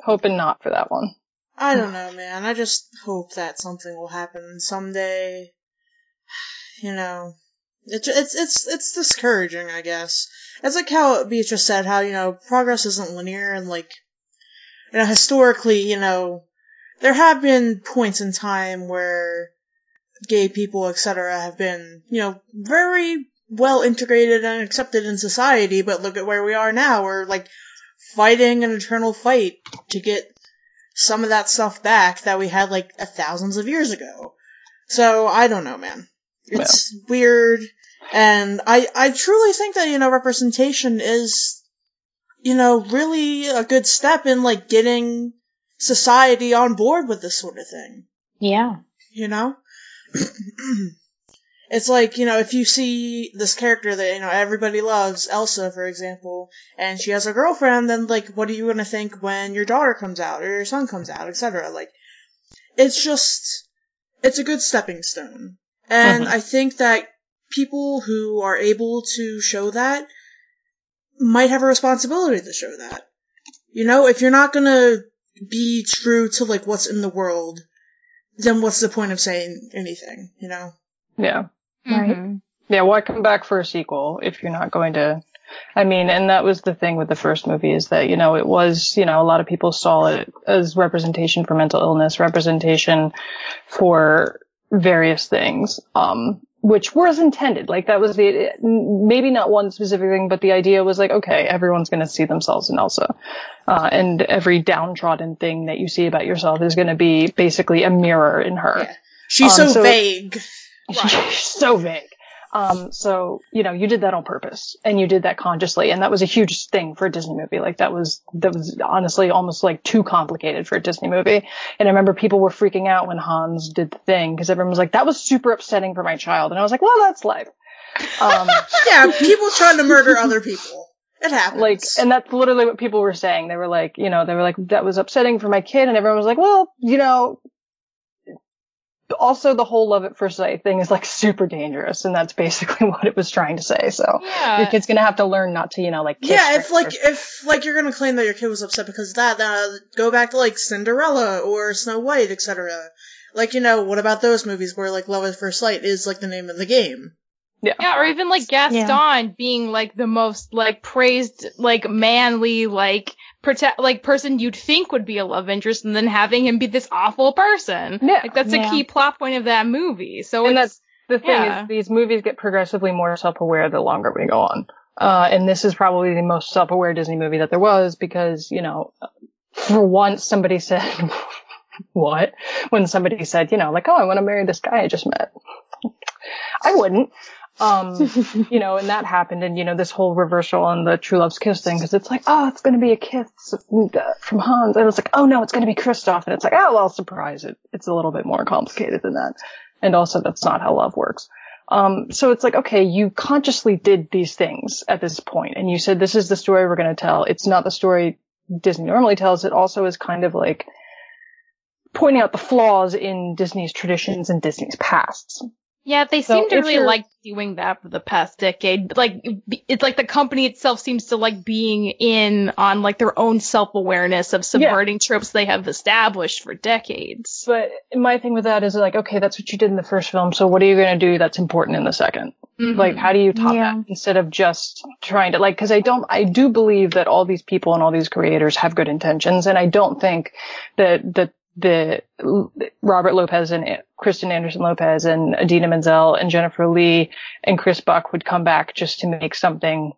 Hoping not for that one. I don't know, man. I just hope that something will happen someday. You know, it's it's it's it's discouraging, I guess. It's like how Beatrice said, how you know progress isn't linear, and like you know historically, you know, there have been points in time where gay people, etc., have been you know very well integrated and accepted in society. But look at where we are now. We're like fighting an eternal fight to get some of that stuff back that we had like thousands of years ago. So I don't know, man. It's weird, and I I truly think that you know representation is you know really a good step in like getting society on board with this sort of thing. Yeah. You know. It's like, you know, if you see this character that, you know, everybody loves, Elsa, for example, and she has a girlfriend, then, like, what are you gonna think when your daughter comes out, or your son comes out, etc.? Like, it's just, it's a good stepping stone. And Mhm. I think that people who are able to show that might have a responsibility to show that. You know, if you're not gonna be true to, like, what's in the world, then what's the point of saying anything, you know? Yeah. Right. Mhm. Yeah, why come back for a sequel if you're not going to? I mean, and that was the thing with the first movie is that, you know, it was, you know, a lot of people saw it as representation for mental illness, representation for various things, um, which was intended. Like that was the, maybe not one specific thing, but the idea was like, okay, everyone's going to see themselves in Elsa. Uh, and every downtrodden thing that you see about yourself is going to be basically a mirror in her. Yeah. She's Um, so, so- vague. so vague. Um, so, you know, you did that on purpose and you did that consciously. And that was a huge thing for a Disney movie. Like that was, that was honestly almost like too complicated for a Disney movie. And I remember people were freaking out when Hans did the thing because everyone was like, that was super upsetting for my child. And I was like, well, that's life. Um, Yeah, people trying to murder other people. It happens. like, and that's literally what people were saying. They were like, you know, they were like, that was upsetting for my kid. And everyone was like, well, you know, also the whole love at first sight thing is like super dangerous. And that's basically what it was trying to say. So your kid's gonna have to learn not to, you know, like, kiss yeah, if like if like you're gonna claim that your kid was upset because of that, then uh, go back to like Cinderella or Snow White, etc. Like you know, what about those movies where like love at first sight is like the name of the game? Yeah, Yeah, or even like Gaston being like the most like praised, like manly, like protect, like person you'd think would be a love interest, and then having him be this awful person. Yeah. like that's Yeah. a key plot point of that movie. So And it's the thing yeah. is these movies get progressively more self-aware the longer we go on. Uh, and this is probably the most self-aware Disney movie that there was because, you know, for once somebody said, what? When somebody said, you know, like, oh, I want to marry this guy I just met. I wouldn't. Um, you know, and that happened and, you know, this whole reversal on the True Love's Kiss thing because it's like, oh, it's going to be a kiss from Hans. And it was like, oh no, it's going to be Kristoff. And it's like, oh, well, surprise. It, it's a little bit more complicated than that. And also that's not how love works. Um, so it's like, okay, you consciously did these things at this point and you said, this is the story we're going to tell. It's not the story Disney normally tells. It also is kind of like pointing out the flaws in Disney's traditions and Disney's pasts. Yeah, they So seem to really like doing that for the past decade. But, Like it's like the company itself seems to like being in on like their own self awareness of subverting tropes they have established for decades. But my thing with that is like, okay, that's what you did in the first film. So what are you going to do that's important in the 2nd Mhm. Like, how do you top Yeah. that instead of just trying to like, cause I don't, I do believe that all these people and all these creators have good intentions. And I don't think that, that the Robert Lopez and Kristen Anderson Lopez and Idina Menzel and Jennifer Lee and Chris Buck would come back just to make something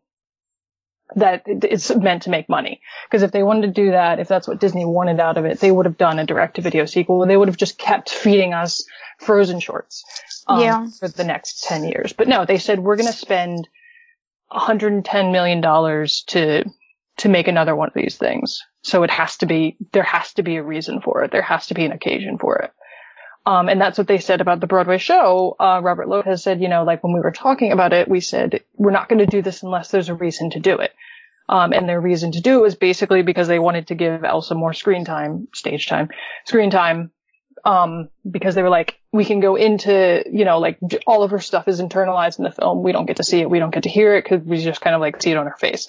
that it's meant to make money. Because if they wanted to do that, if that's what Disney wanted out of it, they would have done a direct to video sequel. They would have just kept feeding us Frozen shorts um, Yeah. for the next 10 years. But no, they said we're going to spend 110 million dollars to to make another one of these things. So it has to be there has to be a reason for it. There has to be an occasion for it. Um, and that's what they said about the Broadway show. Uh, Robert Lopez said, you know, like when we were talking about it, we said, we're not going to do this unless there's a reason to do it. Um, and their reason to do it was basically because they wanted to give Elsa more screen time, stage time, screen time, um, because they were like, we can go into, you know, like all of her stuff is internalized in the film. We don't get to see it. We don't get to hear it because we just kind of like see it on her face.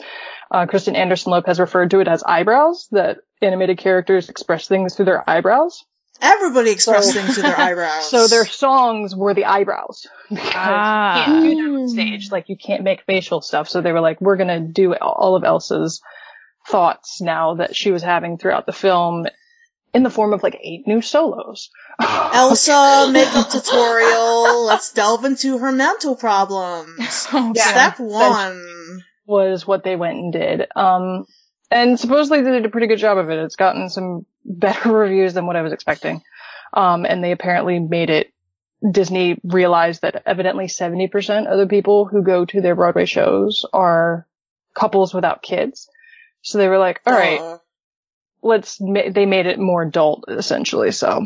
Uh, Kristen Anderson Lopez referred to it as eyebrows, that animated characters express things through their eyebrows. Everybody expresses So- things through their eyebrows. So their songs were the eyebrows. Because Ah. you can't do that on stage. Like you can't make facial stuff. So they were like, we're gonna do all of Elsa's thoughts now that she was having throughout the film in the form of like eight new solos. Elsa makeup tutorial. Let's delve into her mental problems. Oh, Yeah. Step one. was what they went and did. Um, and supposedly they did a pretty good job of it. It's gotten some better reviews than what I was expecting. Um, and they apparently made it, Disney realized that evidently 70% of the people who go to their Broadway shows are couples without kids. So they were like, all right, Uh, let's, they made it more adult essentially. So,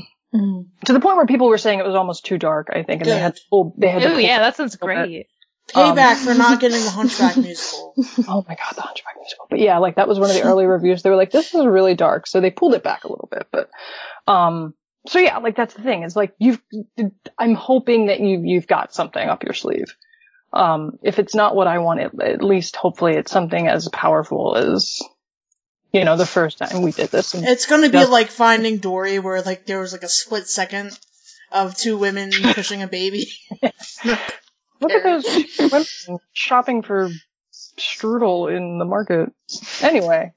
to the point where people were saying it was almost too dark. I think, and they had to pull, they had to Oh pull- yeah, that sounds great. Payback Um, for not getting the Hunchback musical. Oh my god, the Hunchback musical. But yeah, like that was one of the early reviews. They were like, "This is really dark," so they pulled it back a little bit. But, um, so yeah, like that's the thing. Is like you've. I'm hoping that you you've got something up your sleeve. Um, if it's not what I want, at, at least hopefully it's something as powerful as, you know, the first time we did this. And It's gonna be Yeah. like Finding Dory, where like there was like a split second of two women pushing a baby. look at those women shopping for strudel in the market. Anyway,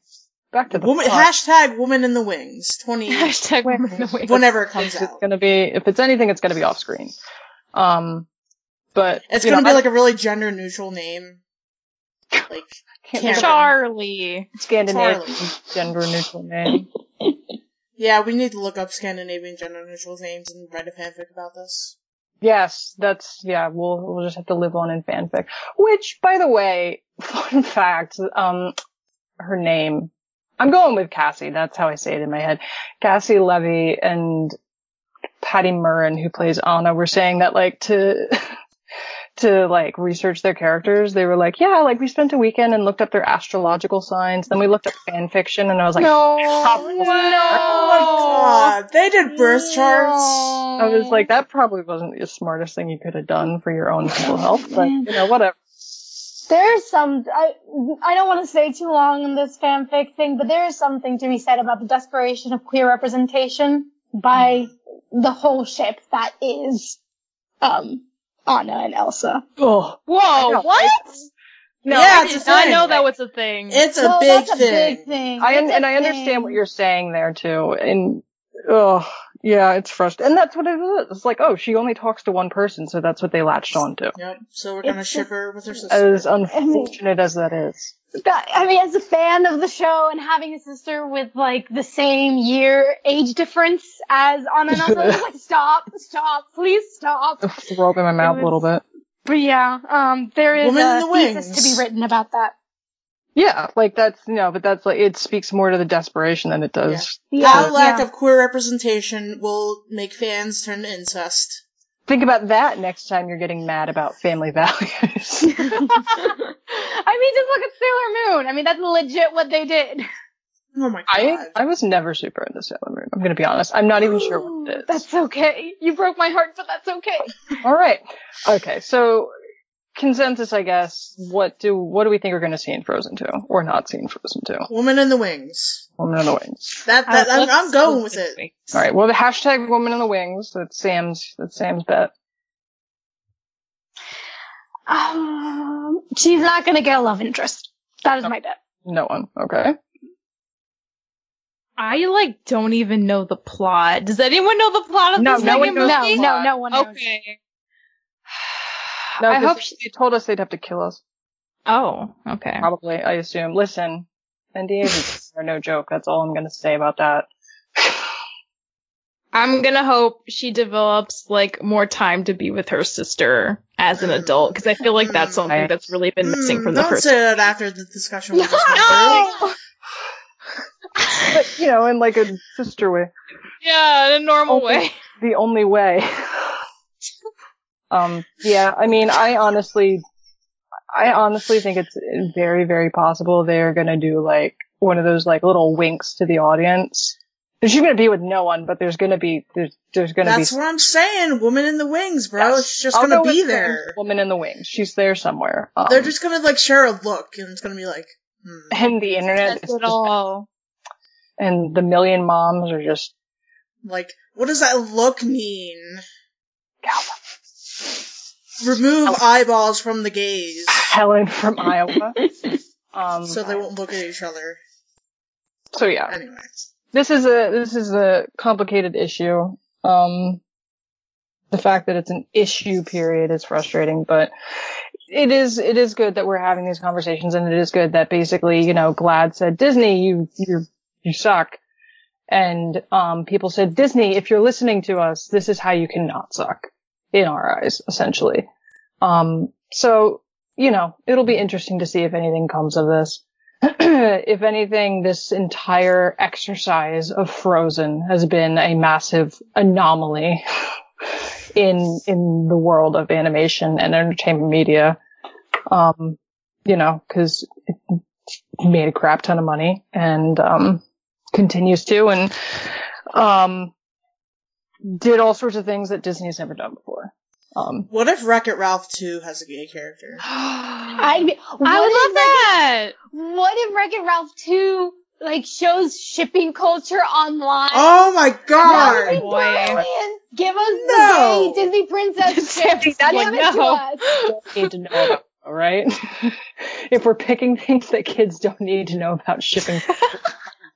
back to the Woman, plot. hashtag Woman in the Wings. Twenty Hashtag Wait. woman in the wings. whenever it comes it's out. gonna be if it's anything, it's gonna be off screen. Um, but It's gonna know, be I like a really gender neutral name. Like can't Char- think of Charlie. a Scandinavian Charlie. gender neutral name. Yeah, we need to look up Scandinavian gender neutral names and write a fanfic about this. Yes, that's yeah. We'll we'll just have to live on in fanfic. Which, by the way, fun fact. Um, her name. I'm going with Cassie. That's how I say it in my head. Cassie Levy and Patti Murin, who plays Anna, were saying that like to to like research their characters. They were like, yeah, like we spent a weekend and looked up their astrological signs. Then we looked up fan fiction, and I was like, no, Probably. Oh my god, they did birth charts. I was like, that probably wasn't the smartest thing you could have done for your own mental health, but you know, whatever. There's some, I, I don't want to stay too long on this fanfic thing, but there is something to be said about the desperation of queer representation by the whole ship that is, um, Anna and Elsa. Oh, Whoa, know, what? Yeah, No, I it's a did not know that was a thing. It's a Well, big that's a thing. big thing. I It's and I understand thing. what you're saying there too, and oh, yeah, it's frustrating, and that's what it is. It's like, oh, she only talks to one person, so that's what they latched onto. Yep. So we're gonna It's ship just- her with her sister. As unfortunate as that is, That- I mean, as a fan of the show and having a sister with like the same year age difference as Anna and Elsa, I was like, stop, stop, please stop. throw up in my mouth a little bit. But yeah, um, there is Woman a the thesis to be written about that. Yeah, like that's you know, but that's like it speaks more to the desperation than it does. That lack yeah. of queer representation will make fans turn to incest. Think about that next time you're getting mad about family values. I mean, just look at Sailor Moon. I mean, that's legit what they did. Oh my god. I I was never super into Sailor Moon. I'm gonna be honest. I'm not even sure what it is. That's okay. You broke my heart, but that's okay. All right. Okay. So consensus, I guess. What do what do we think we're gonna see in Frozen Two, or not see in Frozen Two? Woman in the Wings. Woman in the Wings. That, that uh, I'm, I'm going with it. All right. Well, the hashtag Woman in the Wings. That's Sam's. That's Sam's bet. Um, she's not gonna get a love interest. That is my bet. No one. Okay. I like don't even know the plot. Does anyone know the plot of No, this no one second knows No, movie? the no, plot. no one knows. Okay. No, I 'cause hope. She- they told us they'd have to kill us. oh, okay. Probably. I assume. Listen, NDAs are no joke. That's all I'm gonna say about that. I'm gonna hope she develops like more time to be with her sister as an adult because I feel like that's something that's really been missing from the don't first. say that after the discussion we just No! But you know, in like a sister way. yeah, in a normal Okay. way. the only way. um, yeah, I mean, I honestly, I honestly think it's very, very possible they're gonna do like one of those like little winks to the audience. She's gonna be with no one, but there's gonna be there's there's gonna That's be what I'm saying. Woman in the Wings, bro. Yes. She's just I'll gonna go be with there. Woman in the wings. She's there somewhere. Um, They're just gonna like share a look, and it's gonna be like, hmm. and the internet That's is it just, all. and the million moms are just like, what does that look mean? Remove eyeballs from the gaze, Helen from Iowa. Um, so they won't look at each other. so yeah. Anyway, this is a this is a complicated issue. Um, the fact that it's an issue period is frustrating, but it is it is good that we're having these conversations, and it is good that basically, you know, GLAAD said Disney, you you you suck, and um, people said Disney, if you're listening to us, this is how you cannot suck in our eyes, essentially. Um, so you know, it'll be interesting to see if anything comes of this. if anything, this entire exercise of Frozen has been a massive anomaly in in the world of animation and entertainment media. Um, you know, because it made a crap ton of money and um, continues to, and um, did all sorts of things that Disney's never done before. Um, What if Wreck It Ralph 2 has a gay character? I, I would love that. Wreck-It, what if Wreck-It Ralph 2 like shows shipping culture online? Oh my god! boy. Give us No. the gay Disney princess ship. Give Give it it to us. don't need to know about, all right? if we're picking things that kids don't need to know about shipping,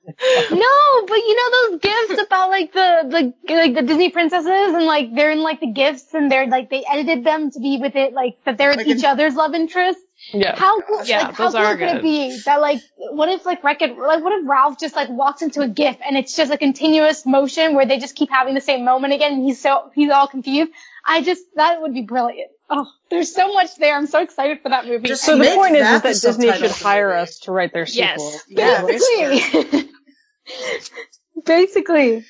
No, but you know those gifts about like the the like the Disney princesses and like they're in like the gifts and they're like they edited them to be with it like that they're Like each an- other's love interest. yeah. How cool? Yeah, like, how those cool are could it good. be that like what if like Wreck It like what if Ralph just like walks into a GIF and it's just a continuous motion where they just keep having the same moment again and he's so he's all confused. I just that would be brilliant. Oh, there's so much there. I'm so excited for that movie. Just So the Make point is, that is that Disney should hire us to write their Yes. sequel. Yeah, basically. Basically,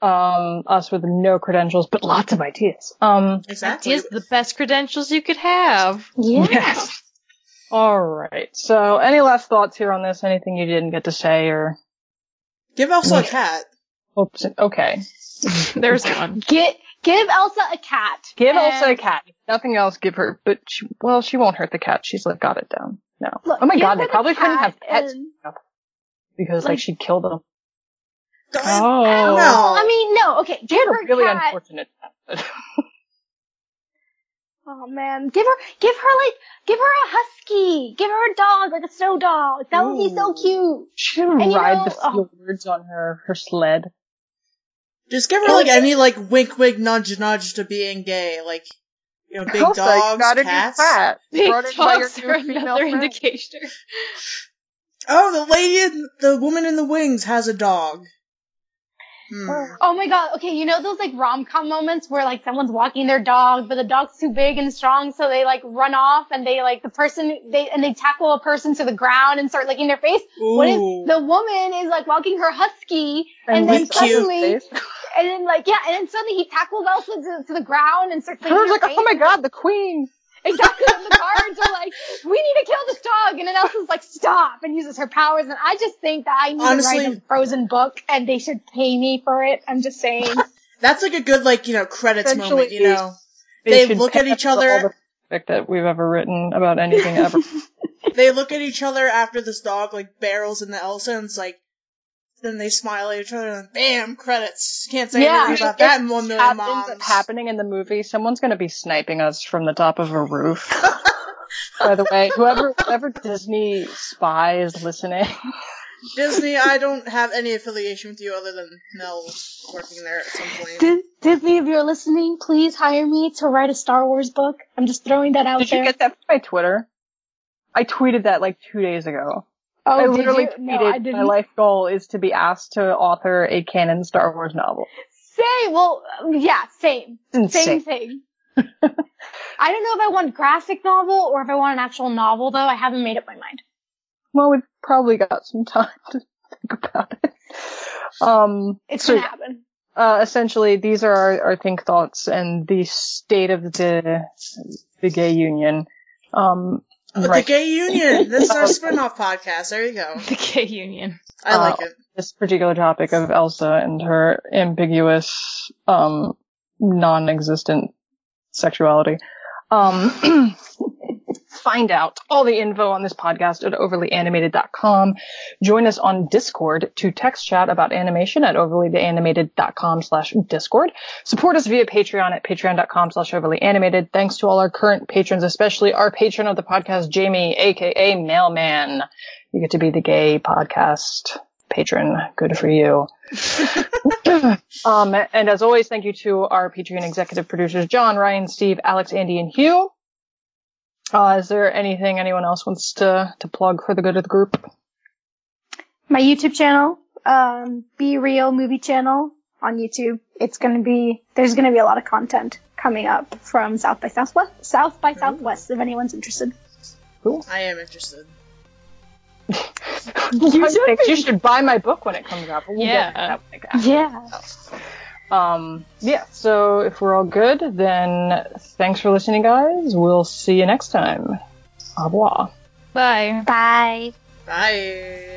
um, us with no credentials, but lots of ideas. Um, Exactly. Ideas the best credentials you could have. yeah. yes. All right. So, any last thoughts here on this? Anything you didn't get to say or? Give Elsa a cat. Oops. Okay. There's one. Get give Elsa a cat. Give And- Elsa a cat. If Nothing else. Give her, but she, well, she won't hurt the cat. She's like got it down. No. Look, oh my god, they the probably couldn't have pets and- because like, like- she'd kill them. Oh. Oh. No. I mean, no. Okay, give had her a really cat. unfortunate. Oh man, give her, give her like, give her a husky. Give her a dog, like a snow dog. That would be so cute. She would And you ride know- the oh. fjords on her her sled. Just give her like any like wink wink nudge nudge to being gay, like you know, big Elsa, you dogs, gotta do cats. that. Big Brought in by your dogs are another friend. indicator. Oh, the lady, in, the woman in the wings has a dog. Hmm. Oh my god. Okay, you know those like rom com moments where like someone's walking their dog, but the dog's too big and strong, so they like run off and they like the person they and they tackle a person to the ground and start licking their face. What if the woman is like walking her husky and, And then suddenly and then like yeah, and then suddenly he tackles Elsa to, to the ground and starts licking I was her like, face. oh my god, the queen. Exactly. And the guards are like, we need to kill this dog. And then Elsa's like, stop, and uses her powers. And I just think that I need Honestly- to write a Frozen book and they should pay me for it. I'm just saying. That's like a good like you know credits Essentially, moment. You know, They They look at each us for all other- that we've ever written about anything ever. they look at each other after this dog like barrels into Elsa, and it's like. Then they smile at each other, and bam, credits. Can't say Yeah. anything about that in one million happens moms. happening in the movie. Someone's going to be sniping us from the top of a roof. By the way, whoever whoever Disney spy is listening, Disney, I don't have any affiliation with you other than Mel working there at some point. Dis- Disney, if you're listening, please hire me to write a Star Wars book. I'm just throwing that out did there. you get that from my Twitter? I tweeted that like two days ago. Oh, I literally No, I my life goal is to be asked to author a canon Star Wars novel. Same. Well, yeah, same. Same thing. I don't know if I want graphic novel or if I want an actual novel, though. I haven't made up my mind. Well, we've probably got some time to think about it. Um, It's so gonna happen. uh, essentially, these are our, our think thoughts and the state of the the gay union. Um, But right. the Gay Union. This is our spin-off podcast. There you go. The gay union. I like Uh, it. this particular topic of Elsa and her ambiguous, um, non-existent sexuality. Um, find out all the info on this podcast at overlyanimated.com. Join us on Discord to text chat about animation at overlyanimated.com slash Discord. Support us via Patreon at patreon.com slash overlyanimated. Thanks to all our current patrons, especially our patron of the podcast, Jamie, aka Mailman. You get to be the gay podcast patron. Good for you. um, and as always, thank you to our Patreon executive producers, John, Ryan, Steve, Alex, Andy, and Hugh. Uh, is there anything anyone else wants to, to plug for the good of the group? My YouTube channel, um, Be Real Movie Channel on YouTube. It's gonna be, there's gonna be a lot of content coming up from South by Southwest, South by Southwest, if anyone's interested. Cool. I am interested. you, should, you should buy my book when it comes out. We'll Yeah. get that when it comes Yeah. Um, yeah, so if we're all good, then thanks for listening, guys. We'll see you next time. Au revoir. Bye. Bye. Bye.